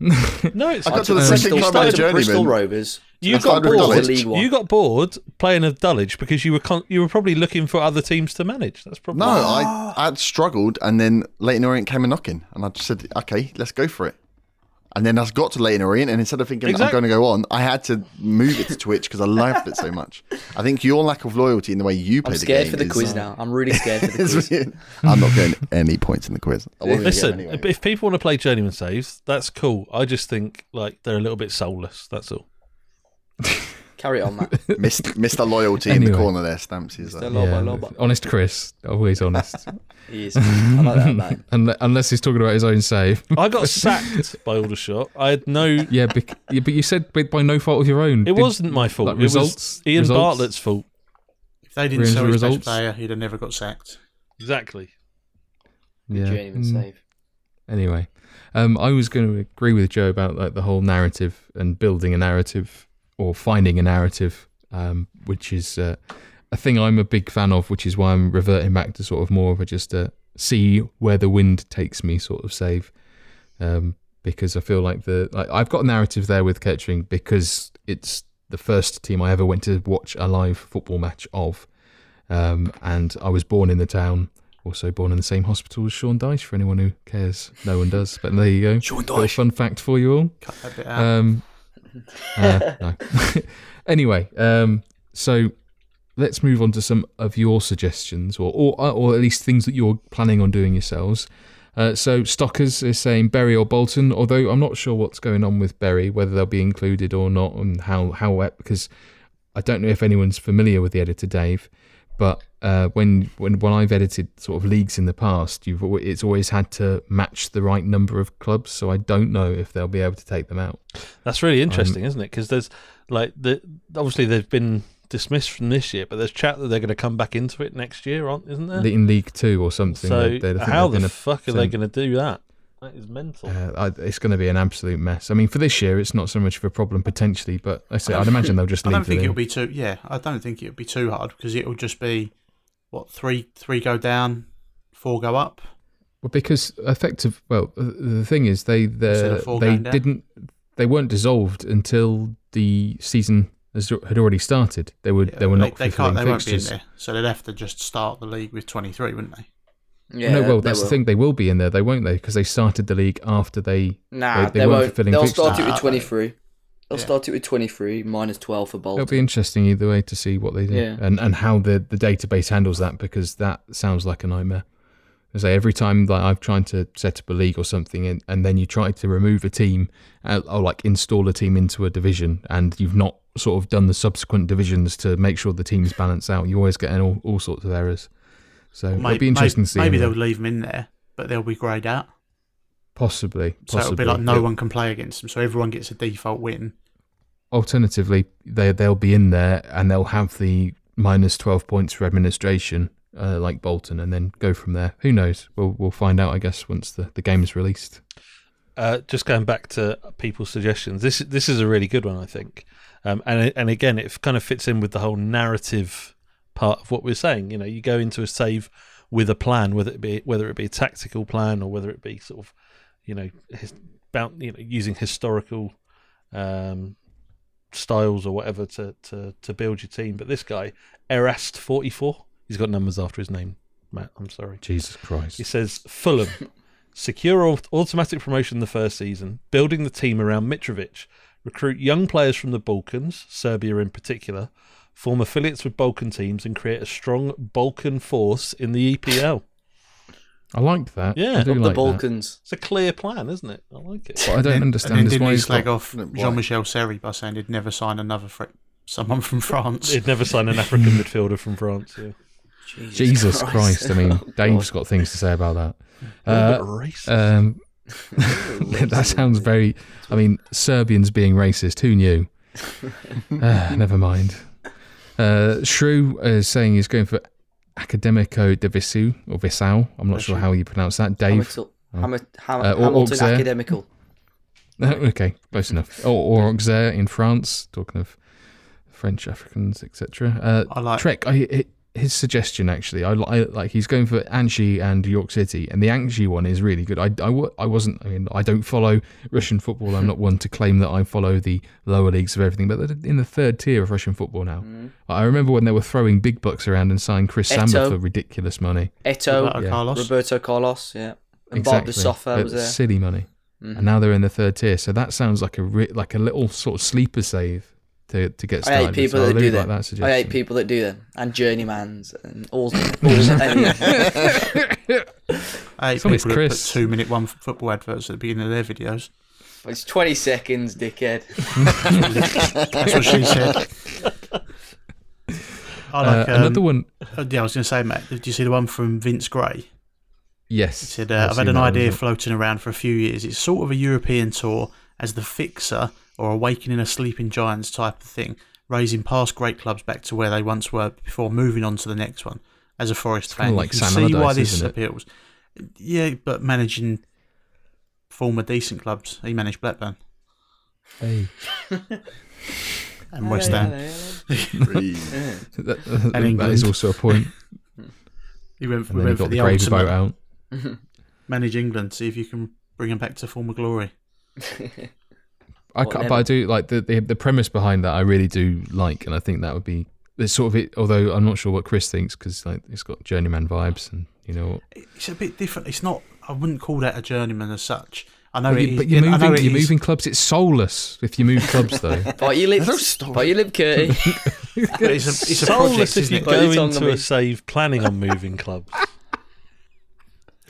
No, it's I got to the Um, second Bristol, club started as a at Bristol. Rovers. You got bored. Dulwich. League One. You got bored playing of Dulwich because you were con- you were probably looking for other teams to manage. That's probably No, I I had struggled, and then Leyton Orient came a knocking, and I just said, "Okay, let's go for it." And then I got to Leyton Orient, and instead of thinking Exact- I'm going to go on, I had to move it to Twitch because I loved it so much. I think your lack of loyalty in the way you play I'm the scared game for the is- quiz uh, now. I'm really scared for the quiz. I'm not getting any points in the quiz. I wasn't gonna get Listen, anyway. if people want to play journeyman saves, that's cool. I just think like they're a little bit soulless. That's all. Carry on, Matt. Mr. Mr. Loyalty in the corner there stamps his. Mr. Uh, Yeah, Loba. honest Chris, always honest. He is. I like that, man. Unle- Unless he's talking about his own save. I got sacked by Aldershot. I had no. yeah, bec- yeah, but you said by, by no fault of your own. It Did- wasn't my fault. like, it results- was Ian results? Bartlett's fault. If they didn't Range sell his results. best player, he'd have never got sacked. Exactly. Yeah. Mm. save. Anyway, um, I was going to agree with Joe about like the whole narrative and building a narrative or finding a narrative, um, which is uh, a thing I'm a big fan of, which is why I'm reverting back to sort of more of a just a see where the wind takes me sort of save, um, because I feel like the like, I've got a narrative there with Kettering because it's the first team I ever went to watch a live football match of, um, and I was born in the town. Also born in the same hospital as Sean Dyche, for anyone who cares. No one does, but there you go. Sean Little fun fact for you all. Uh, no. anyway, um, so let's move on to some of your suggestions, or or, or at least things that you're planning on doing yourselves. Uh, so Stockers is saying Bury or Bolton, although I'm not sure what's going on with Bury, whether they'll be included or not, and how how because I don't know if anyone's familiar with the editor Dave, but uh, when when when I've edited sort of leagues in the past, you've al- it's always had to match the right number of clubs, so I don't know if they'll be able to take them out. That's really interesting, isn't it? Because there's like the obviously they've been dismissed from this year, but there's chat that they're going to come back into it next year, aren't? Isn't there? in League Two or something. so they- they- I think how they've the fuck are they going to do that? That is mental. Uh, I, it's going to be an absolute mess. I mean, for this year, it's not so much of a problem potentially, but I say I'd imagine they'll just I leave don't think the it'll be too. Yeah, I don't think it'll be too hard because it'll just be what three three go down, four go up. Well, because effective. Well, the thing is, they the, they didn't they weren't dissolved until the season has, had already started. They were they were not they fulfilling can't. They won't be in fixtures. there, so they'd have to just start the league with twenty three, wouldn't they? Yeah, no, well, they that's the thing. They will be in there, they won't they? Because they started the league after they. Nah, They- they they, weren't won't. fulfilling They'll fixtures. start it with 23. They'll yeah. start it with 23 minus 12 for Bolton. It'll be interesting either way to see what they do Yeah. and and how the the database handles that because that sounds like a nightmare. I say every time that I've tried to set up a league or something, and, and then you try to remove a team uh, or like install a team into a division, and you've not sort of done the subsequent divisions to make sure the teams balance out, you always get in all, all sorts of errors. So it'll Maybe, be interesting to see. maybe they'll leave them in there, but they'll be greyed out. Possibly, So it'll be like no But one can play against them. So everyone gets a default win. Alternatively, they they'll be in there and they'll have the minus twelve points for administration, uh, like Bolton, and then go from there. Who knows? We'll we'll find out, I guess, once the, the game is released. uh, just going back to people's suggestions, this this is a really good one, I think, um, and and again, it kind of fits in with the whole narrative part of what we're saying. You know, you go into a save with a plan, whether it be whether it be a tactical plan or whether it be sort of, you know, his, about you know using historical um, styles or whatever to, to to build your team. But this guy, Erast forty four, he's got numbers after his name. Matt, I'm sorry. Jesus Christ. He says Fulham secure automatic promotion the first season, building the team around Mitrovic, recruit young players from the Balkans, Serbia in particular, form affiliates with Balkan teams, and create a strong Balkan force in the EPL. I like that. Yeah, I do Up the like that. Balkans. It's a clear plan, isn't it? I like it. What I don't and understand then is didn't why he he's slag got, off Jean-Michel Seri by saying he'd never sign another fr- someone from France. He'd never sign an African midfielder from France. Yeah. Jesus Christ. I mean, Oh, Dave's God. got things to say about that. Uh, racist. Um, that sounds very. I mean, Serbians being racist. Who knew? Ah, never mind. Uh, Shrew is saying he's going for Academico de Visu or Visau. I'm not sure how you pronounce that. Dave. Hamilton, Hamilton, Ham- Uh, or- Hamilton Academical. okay, close enough. Or, or Auxerre in France. Talking of French Africans, etc. Uh, I like Trek, I, hi- his suggestion actually, I, I like. He's going for Anzhi and York City, and the Anzhi one is really good. I, I, I wasn't. I mean, I don't follow Russian football. I'm not one to claim that I follow the lower leagues of everything, but they're in the third tier of Russian football now. Mm. I remember when they were throwing big bucks around and signed Chris Samba for ridiculous money. Eto'o, Roberto yeah. Carlos. Roberto Carlos, yeah. And Bob exactly, de Soffa was there. silly money, Mhm. and now they're in the third tier. So that sounds like a ri- like a little sort of sleeper save to to get I hate people so that do like that. that I hate people that do them. And journeymans and all. all I hate It's always people that put two minute one football adverts at the beginning of their videos. it's 20 seconds, dickhead. That's what she said. I like, uh, um, another one. uh, yeah, I was going to say, Matt, did you see the one from Vince Gray? Yes, He said, uh, I've had an idea floating around for a few years. It's sort of a European tour as the fixer or awakening a sleeping giants type of thing, raising past great clubs back to where they once were before moving on to the next one. As a Forest kinda fan, like you can Sam see why this isn't it? appeals. Yeah, but managing former decent clubs. He managed Blackburn Hey. and West Ham. That, And that is also a point. He went for, And then he went for the the gravy boat ultimate. out. Manage England, see if you can bring them back to former glory. I, What but I do like the, the the premise behind that. I really do like, and I think that would be it's sort of it. Although I'm not sure what Chris thinks because like it's got journeyman vibes, and you know. It's a bit different. It's not. I wouldn't call that a journeyman as such. I know But, it you, is- but you're I know moving. it You're moving clubs. It's soulless if you move clubs, though. Bite your lips. There's no story. Bite your lip, Curty. but it's a, it's a Soulless project, if you it? Well, go into a save planning on moving clubs.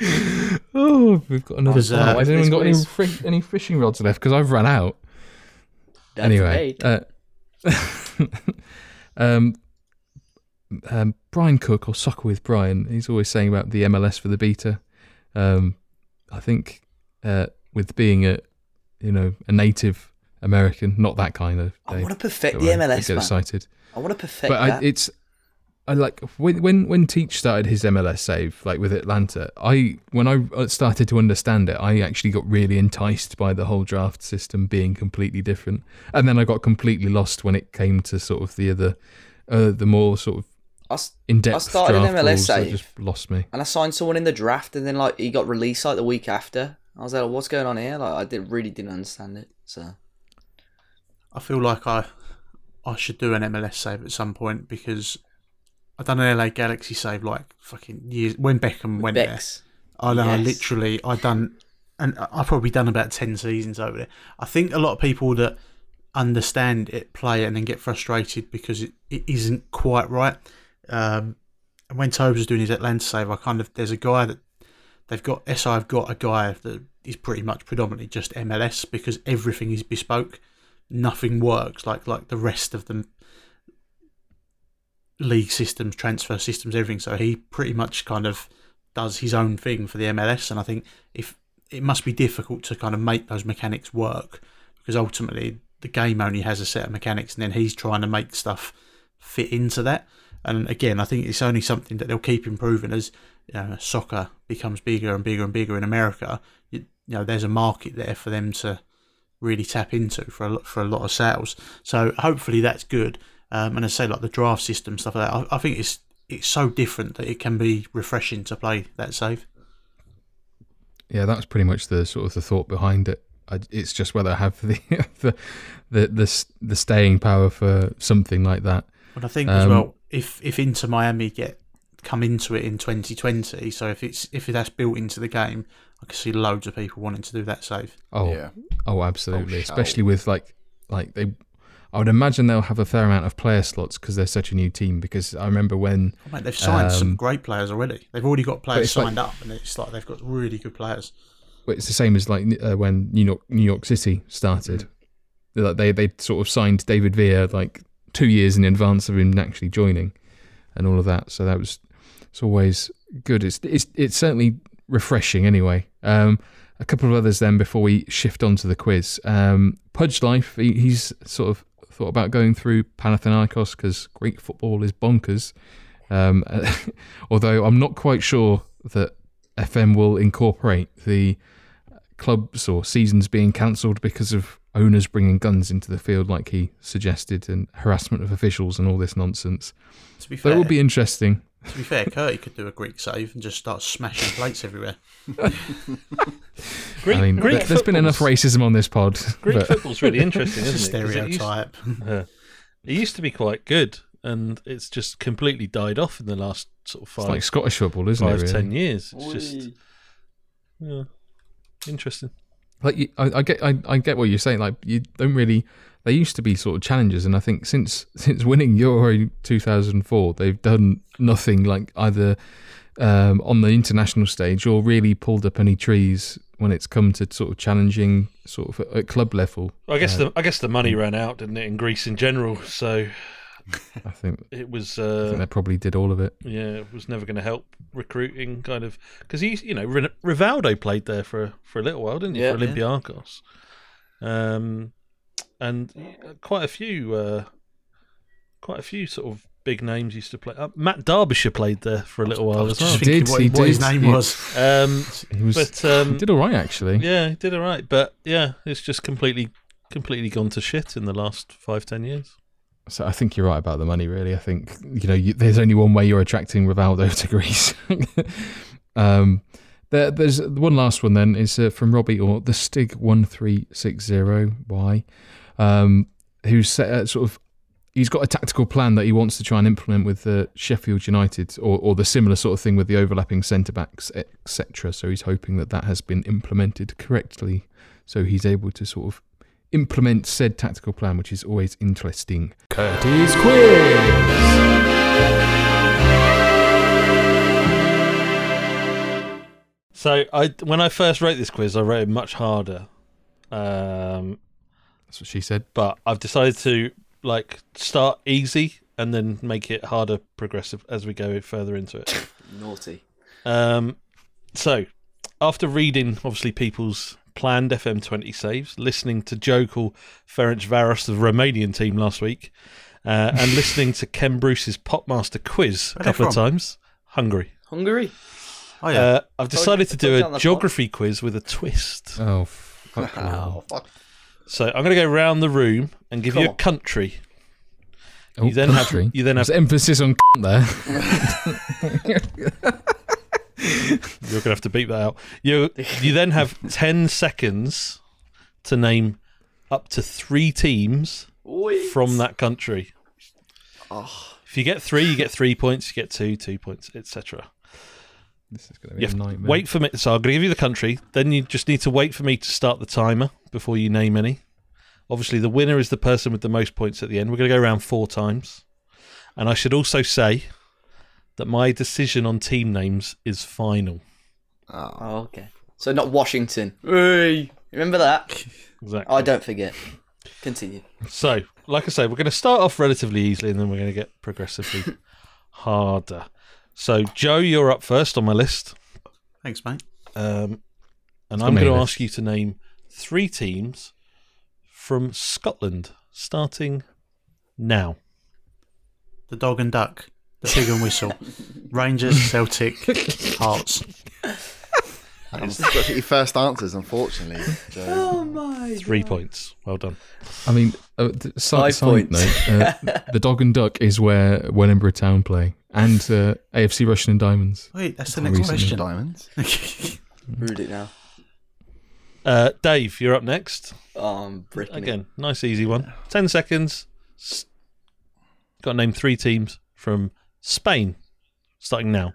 oh, we've got another. Because, uh, part. Has anyone this got any fri- any fishing rods left? Because I've run out. That's anyway, uh, um, um, Brian Cook or Soccer with Brian, he's always saying about the MLS for the beta. Um, I think uh, with being a you know a native American, not that kind of. I want to perfect the MLS, Get man. excited, I want to perfect but I, it's. I like when when when Teach started his MLS save like with Atlanta. I when I started to understand it, I actually got really enticed by the whole draft system being completely different, and then I got completely lost when it came to sort of the other, uh, the more sort of I s- in depth I started an MLS rules. That save. just lost me. and I signed someone in the draft, and then like he got released like the week after. I was like, "What's going on here?" Like I did really didn't understand it. So I feel like I I should do an MLS save at some point because I done an LA Galaxy save like fucking years when Beckham went there. Bex, I know, I Yes. literally, I done, and I've probably done about ten seasons over there. I think a lot of people that understand it play it and then get frustrated because it, it isn't quite right. Um, and when Tobes was doing his Atlanta save, I kind of there's a guy that they've got. SI have got a guy that is pretty much predominantly just MLS because everything is bespoke. Nothing works like like the rest of them league systems, transfer systems, everything. So he pretty much kind of does his own thing for the MLS, and I think if it must be difficult to kind of make those mechanics work because ultimately the game only has a set of mechanics, and then he's trying to make stuff fit into that. And again, I think it's only something that they'll keep improving as you know, soccer becomes bigger and bigger and bigger in America. You, you know, there's a market there for them to really tap into for a lot, for a lot of sales. So hopefully that's good. Um, and I say like the draft system stuff like that. I, I think it's it's so different that it can be refreshing to play that save. Yeah, that's pretty much the sort of the thought behind it. I, it's just whether I have the the the the, the staying power for something like that. But I think as Um, well, if if Inter Miami get come into it in 2020, so if it's if that's built into the game, I can see loads of people wanting to do that save. Oh, Yeah. oh, absolutely. Oh, Especially with like like they. I would imagine they'll have a fair amount of player slots because they're such a new team. Because I remember when Oh, mate, they've signed some Um, great players already. They've already got players it's like- signed up, and it's like they've got really good players. it's the same as like uh, when New York New York City started. Like they they sort of signed David Villa like two years in advance of him actually joining, and all of that. So that was it's always good. It's it's it's certainly refreshing anyway. Um, a couple of others then before we shift on to the quiz. Um, Pudge Life, he, he's sort of thought about going through Panathinaikos because Greek football is bonkers. Um, although I'm not quite sure that FM will incorporate the clubs or seasons being cancelled because of owners bringing guns into the field, like he suggested, and harassment of officials and all this nonsense. To be That fair, will be interesting. To be fair, Curty could do a Greek save and just start smashing plates everywhere. Greek, I mean, Greek th- there's been enough racism on this pod. Greek but- football's really interesting, isn't it? 'Cause it used- stereotype. Yeah. It used to be quite good, and it's just completely died off in the last sort of It's five, like Scottish football, isn't five, it? Really? ten years. It's just yeah, interesting. Like you, I, I get I, I get what you're saying like you don't really they used to be sort of challengers and i think since since winning euro 2004 they've done nothing like either um, on the international stage or really pulled up any trees when it's come to sort of challenging sort of at club level I guess Uh, the I guess the money ran out, didn't it, in Greece in general? So i think it was. i think Uh, they probably did all of it yeah, it was never going to help recruiting, kind of, because he, you know, Rin- Rivaldo played there for for a little while, didn't he, Yeah, for Olympiacos, um, and quite a few, uh, quite a few sort of big names used to play. Uh, Matt Derbyshire played there for a little while was as well. He thinking did, what, he what his name He- was. Um, he was but um, he did all right actually yeah, he did all right, but yeah, it's just completely, completely gone to shit in the last five, ten years. So I think you're right about the money. Really, I think you know you, there's only one way you're attracting Rivaldo to Greece. um, there, there's one last one. Then is uh, from Robbie or the Stig one three six zero Y, um, who's uh, sort of he's got a tactical plan that he wants to try and implement with uh, Sheffield United or, or the similar sort of thing with the overlapping centre backs etc. So he's hoping that that has been implemented correctly, so he's able to sort of implement said tactical plan, which is always interesting. Curtis Quiz! So I, when I first wrote this quiz, I wrote it much harder. Um, That's what she said. but I've decided to like start easy and then make it harder progressive as we go further into it. Naughty. Um, so after reading obviously people's planned FM20 saves, listening to Joe call Ferencvaros the Romanian team last week, uh, and listening to Ken Bruce's Popmaster quiz a couple of times, Hungary. Hungary. Oh yeah, Uh, I've decided to do a geography quiz with a twist. Oh, fuck. Oh, fuck. So I'm going to go round the room and give Come you a on. country. Oh, You then have- country. you then There's have- emphasis on there. You're going to have to beat that out. You you then have ten seconds to name up to three teams Oi. from that country. Oh, If you get three, you get three points. You get two, two points, etc. this is going to be You a nightmare. wait for me. So I'm going to give you the country. Then you just need to wait for me to start the timer before you name any. Obviously, the winner is the person with the most points at the end. We're going to go around four times. And I should also say that my decision on team names is final. Oh. oh, okay. So not Washington. Hey, remember that? Exactly. I don't forget. Continue. So, like I say, we're going to start off relatively easily and then we're going to get progressively harder. So, Joe, you're up first on my list. thanks, mate. Um, and It's I'm going to ask you to name three teams from Scotland, starting now. The dog and duck, the pig and whistle, Rangers, Celtic, Hearts. That's that's your first answers, unfortunately. Joe. Oh my. Three points. Well done. I mean, uh, th- side, Five side points. note, uh, the Dog and Duck is where Wellingborough Town play, and uh, AFC Rushden and Diamonds. Wait, that's the next recently. question. Diamonds. Read it now. Uh, Dave, you're up next. Oh, I'm bricking it. Again, nice easy one. Ten seconds. S- Got to name three teams from Spain, starting now.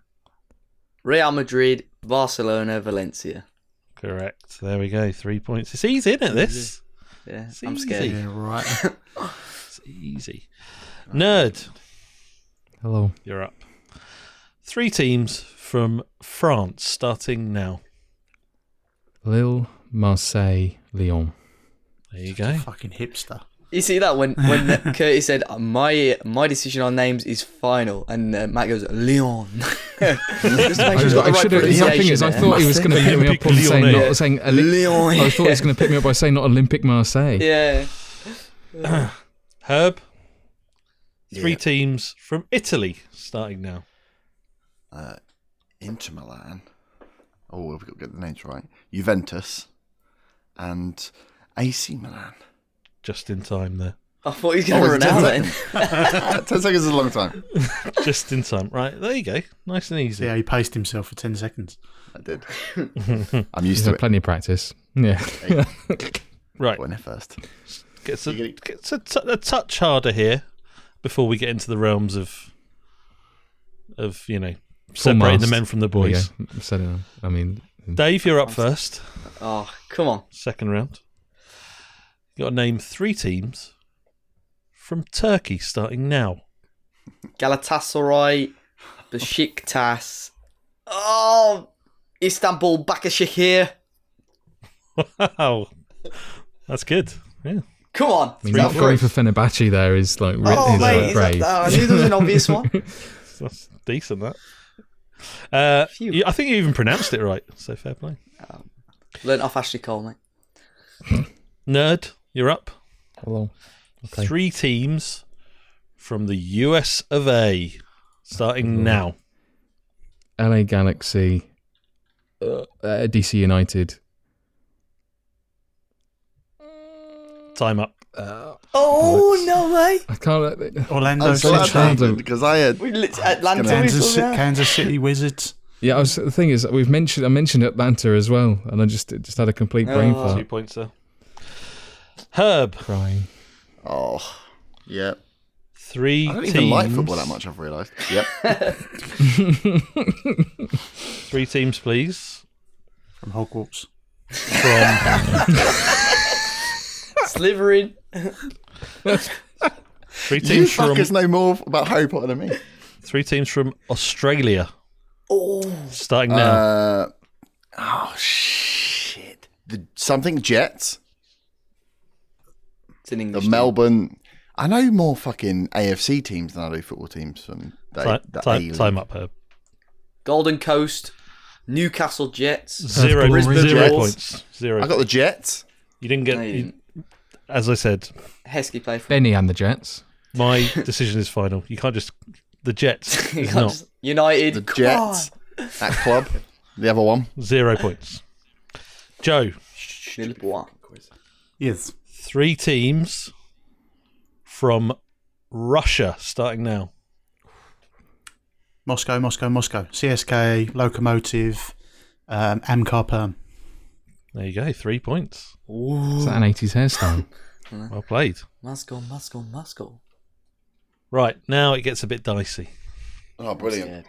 Real Madrid, Barcelona, Valencia. Correct. There we go. Three points. It's easy, isn't it? This. Yeah, It's I'm easy. scared. Yeah, right. It's easy. Nerd, Hello. you're up. Three teams from France, starting now. Lille, Marseille, Lyon. There you go. Fucking hipster. You see that when when Curtis said my my decision on names is final, and uh, Matt goes Leon. Just I, sure he's got the I should have. The thing is, I thought he was going to pick me up on saying Olympique not saying. Oli- Leon. I thought he was going to pick me up by saying not Olympic Marseille. Yeah. Herb, three Yeah. teams from Italy, starting now. Uh, Inter Milan. Oh, we've got to get the names right. Juventus and AC Milan. Just in time there. I thought he was going Oh, to it's run out 10 then. Ten seconds is a long time. Just in time. Right, there you go. Nice and easy. Yeah, he paced himself for 10 seconds. I did. I'm used He's to had it. plenty of practice. Yeah. Right, Going there first. gets a, You gets a, t- a touch harder here before we get into the realms of, of you know, separating the mast. men from the There we boys. go. Said it. I mean, Dave, you're up first. Oh, come on. Second round. You got to name three teams from Turkey, starting now. Galatasaray, Besiktas. Oh, Istanbul, Basaksehir. Wow, that's good. Yeah, Come on. I mean Three not going for Fenerbahce there is like writ- Oh, is mate, is that, brave. oh, I knew there was an obvious one. that's decent. That. Uh, you- I think you even pronounced it right. So fair play. Learned off Ashley Cole, mate. Nerd, you're up. Hello. Okay. Three teams from the US of A, starting now. LA Galaxy, uh, uh, DC United. Time up. Oh, no, mate. I can't. Orlando I'm so glad Central. Central. that- because I had We lit Atlanta. gonna- we Kansas. Kansas City Wizards. Yeah, I was, the thing is, we've mentioned I mentioned Atlanta as well, and I just just had a complete brain Oh. Two points there. Herb, Crying. oh yeah. three I don't teams. even like football that much. I've realised. Yep. Three teams, please. From Hogwarts. From Slytherin. three You teams from fuckers know more about Harry Potter than me. three teams from Australia, Oh, starting now. Uh, oh shit! The something Jets, it's in the team. Melbourne. I know more fucking AFC teams than I do football teams from the, Ti- the time up, Herb. Golden Coast, Newcastle Jets. Zero, Brisbane zero Jets. points. Zero. I got the Jets. you didn't get. No, you you- didn't. as I said, Heskey play for Benny and the Jets. my decision is final. You can't just. The Jets You can't not just- United. The come Jets. That club. The other one. zero points. Joe, on. Nil point. Yes. Three teams from Russia, starting now. Moscow, Moscow, Moscow. CSK, Lokomotiv, um, Amkar Perm. There you go, three points. Is that an 80s hairstyle? Well played. Moscow, Moscow, Moscow. Right, now it gets a bit dicey. Oh, brilliant.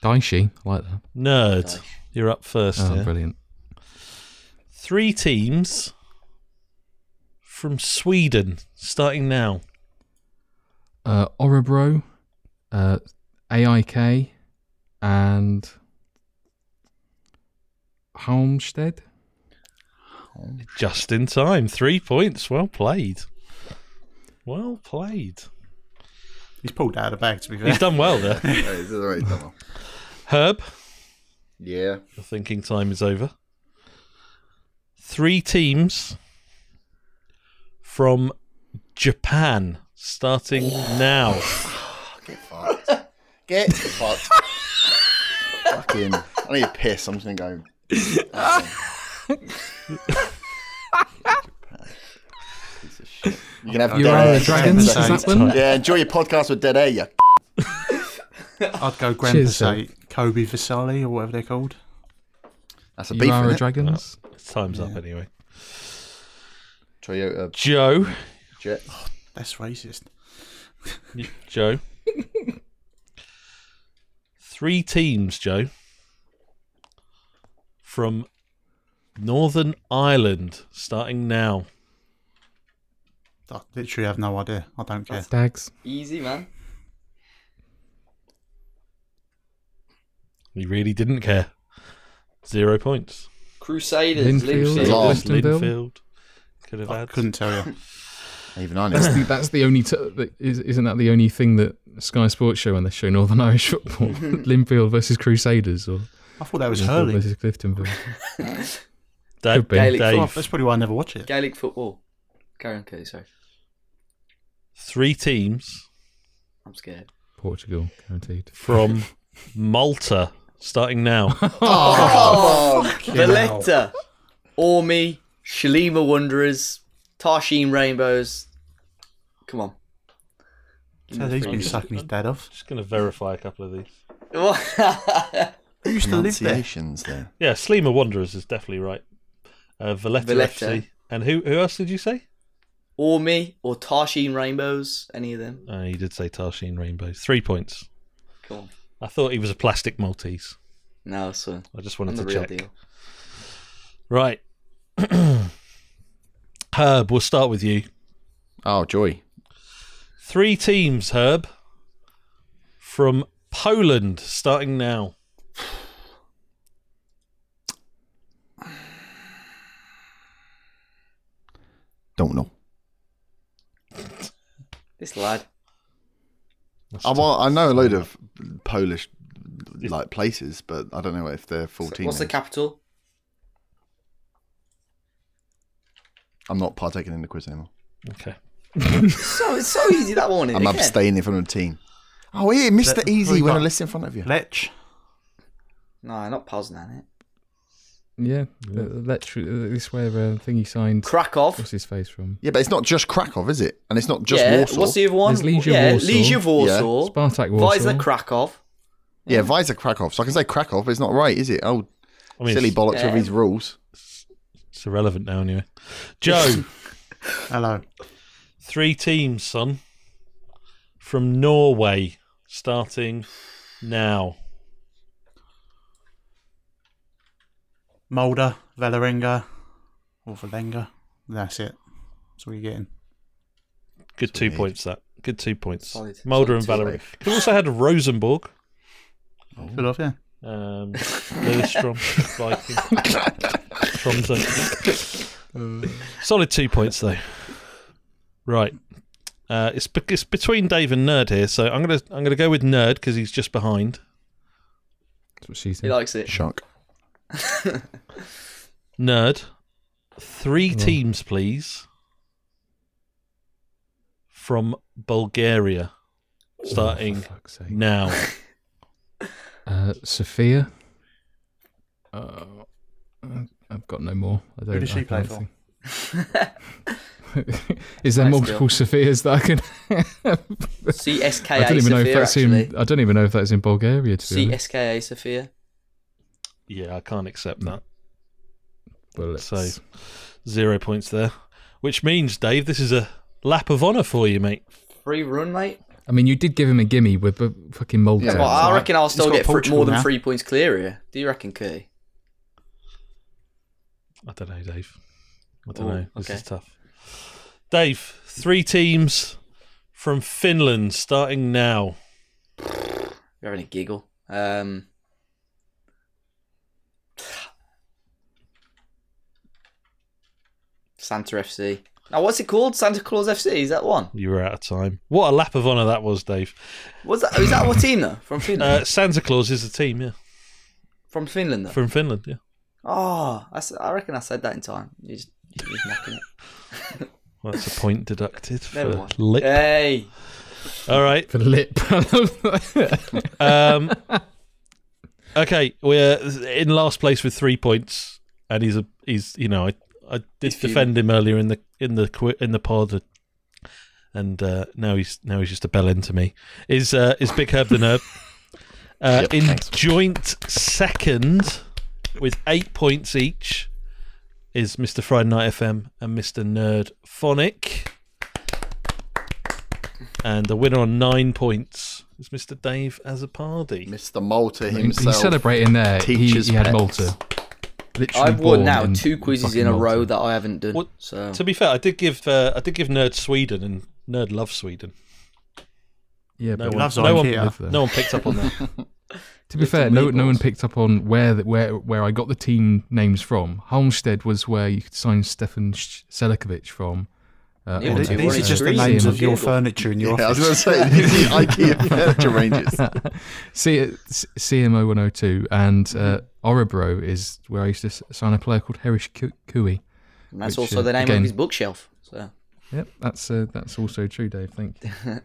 Dicey, I like that. Nerd, you're up first. Oh, here. brilliant. Three teams from Sweden, starting now. Uh, Orebro, uh, AIK, and Halmstad. Just in time. Three points. Well played. Well played. He's pulled out of the bag, to be fair. He's done well there. Hey, this is already done well. Herb, Yeah. your thinking time is over. Three teams from Japan, starting now. Get fucked. Get fucked. Fucking. I need a piss. I'm just gonna go. Piece of shit. You can have You dead are air the for 10 dragons. Is that one? Yeah, enjoy your podcast with dead air. You. I'd go Grand Cheers, Passate, Kobe Vasali, or whatever they're called. That's a beef. Urara isn't it? Dragons. Time's up anyway. Toyota Joe, Jet. Oh, that's racist. Joe. Three teams, Joe, from Northern Ireland, starting now. I literally have no idea. I don't care. Stags. Easy, man. He really didn't care. Zero points. Crusaders, Linfield. Linfield. Linfield. Could have I had. couldn't tell you. Even I That's know. the, that's the only. T- that is, isn't that the only thing that Sky Sports show when they show Northern Irish football? Linfield versus Crusaders or I thought that was Linfield Hurley. versus Cliftonville. Dave, Could be. Gaelic Dave, Oh, that's probably why I never watch it. Gaelic football. Carry on, Kelly, sorry. three teams I'm scared. Portugal, guaranteed. from Malta, starting now. Oh, oh Valletta, Ormy, Sliema Wanderers, Tarxien Rainbows. Come on. Give So me he's the been sucking his dad off. Just going to verify a couple of these. Who used to live there? Pronunciations there. Yeah, Sliema Wanderers is definitely right. Uh, Valletta, Valletta. FC. And who who else did you say? Or me, or Tarxien Rainbows, any of them. Uh, you did say Tarsheen Rainbows. Three points. Come on. I thought he was a plastic Maltese. No, sir. I just I'm wanted to check. deal. Right. Herb, we'll start with you. Oh, joy. Three teams, Herb, from Poland, starting now. Don't know. This lad. I, well, I know a load of Polish like places, but I don't know if they're full team. What's the capital? I'm not partaking in the quiz anymore. Okay. So it's so easy that one. I'm abstaining from the team. Oh, here, Mr. Let- Easy we when I list in front of you. Lech. No, not Poznan. It. Yeah, the, the let's- this where uh, thing he signed. Krakow. What's his face from? Yeah, but it's not just Krakow, is it? And it's not just yeah. Warsaw. What's the other one? There's Legia yeah, Warsaw. Legia Warsaw. Spartak Warsaw. Wisla Krakow. Yeah, Wisla Krakow. So I can say Krakow, but it's not right, is it? Oh, I mean, silly bollocks yeah. with these rules. It's irrelevant now, anyway. Joe, Hello. three teams, son, from Norway, starting now. Molde, Valerenga, or Valenga. That's it. That's what you're getting. Good two points, that. Good two points. Solid. Molde and Solid two. Valerie. Could also had Rosenborg. Good off, yeah. Um, Lillestrøm, Viking, Tromsø. Solid two points though. Right, uh, it's be- it's between Dave and Nerd here, so I'm gonna I'm gonna go with Nerd because he's just behind. That's what she He likes it. Shock. Nerd, three teams, please, from Bulgaria, starting For fuck's sake. now. Uh, Sophia. Uh, I've got no more. I don't, Who does she I play for? Is there Nice multiple Sophias that I can? CSKA I don't even know if that's actually. in. I don't even know if that's in Bulgaria. To be honest. CSKA Sofia. Yeah, I can't accept that. Well, let's- So- Zero points there, which means Dave, this is a lap of honour for you, mate. Free run, mate. I mean, you did give him a gimme with uh, fucking Malta. Yeah, Well, I reckon I'll still get fr- more than now. three points clear here. Do you reckon, Key? I don't know, Dave. I don't Oh, know. This okay. is tough. Dave, three teams from Finland starting now. You're having a giggle. Um, Santa FC. Now, what's it called? Santa Claus FC? Is that one? You were out of time. What a lap of honour that was, Dave. Was that? Is that what team though? From Finland? Uh, Santa Claus is a team, yeah. From Finland though. From Finland, yeah. Oh, I reckon I said that in time. You just, you're just mocking it. Well, that's a point deducted for mind. lip. Hey, All right. for lip. Um, okay, we're in last place with three points, and he's a he's you know I I did He's fuming. defend him earlier in the in the qui- in the pod, and uh, now he's now he's just a bell end to me. Is uh, is Big Herb the Nerd? Uh, Yep, in thanks. joint second, with eight points each, is Mr. Friday Night FM and Mr. Nerd Phonic. And the winner on nine points is Mr. Dave Azzopardi. Mr. Malta himself. He's celebrating there. He, he had. Malta. Literally I've won now two quizzes in a Malta. row that I haven't done. What- So To be fair, I did give uh, I did give Nerd Sweden and Nerd loves Sweden. Yeah, No but one, loves no, one, Ikea. live there. no one picked up on that. To be Little fair, no, no one picked up on where the, where where I got the team names from. Halmstad was where you could sign Stefan Sh- Selikovic from. Uh, Yeah, on These They've these are just the screened names of your furniture in your Yeah, I was office. going to say, these are IKEA furniture ranges. C- C- CMO 102 and uh, Orebro is where I used to s- sign a player called Herish Ku- Kui. and that's which, also uh, the name again- of his bookshelf. So Yep, that's uh, that's also true, Dave. Thank you.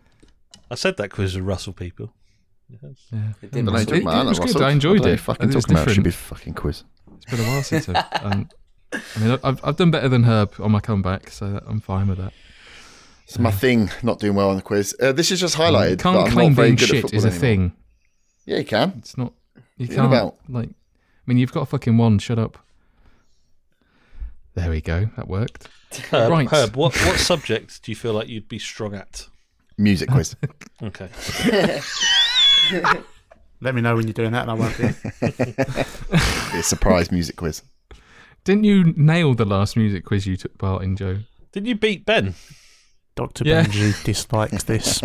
I said that quiz was Russell people. Yes. Yeah, It did Mm. Russell. it, Don't it was good. Russell. I enjoyed What are you it. Fucking It talking about It should be a fucking quiz. It's been a while since I've, um, I mean, I've, I've done better than Herb on my comeback, so I'm fine with that. It's my thing, not doing well on the quiz. Uh, this is just highlighted. You can't claim being shit is a anymore. thing. Yeah, you can. It's not. You What can't about? like. I mean, you've got a fucking one. Shut up. There we go. That worked. Herb, Right. Herb, what what subject do you feel like you'd be strong at? Music quiz. Okay. Let me know when you're doing that, and I won't be. be a surprise music quiz. Didn't you nail the last music quiz you took part in, Joe? Did you beat Ben? Dr. Yeah. Benji dislikes this.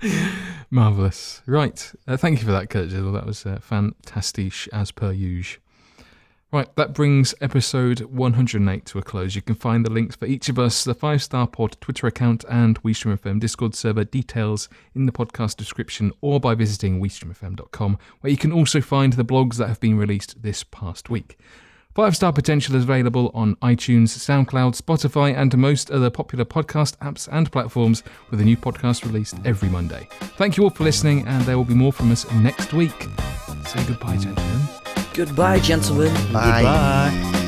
Marvelous. Right. Uh, thank you for that, Kurt Jill. That was uh, fantastic as per usual. Right, that brings episode 108 to a close. You can find the links for each of us, the Five Star Pod Twitter account and WeStream FM Discord server details in the podcast description or by visiting WeStreamFM.com, where you can also find the blogs that have been released this past week. Five Star Potential is available on iTunes, SoundCloud, Spotify, and most other popular podcast apps and platforms, with a new podcast released every Monday. Thank you all for listening, and there will be more from us next week. Say goodbye, gentlemen. Goodbye, gentlemen. Bye. Bye.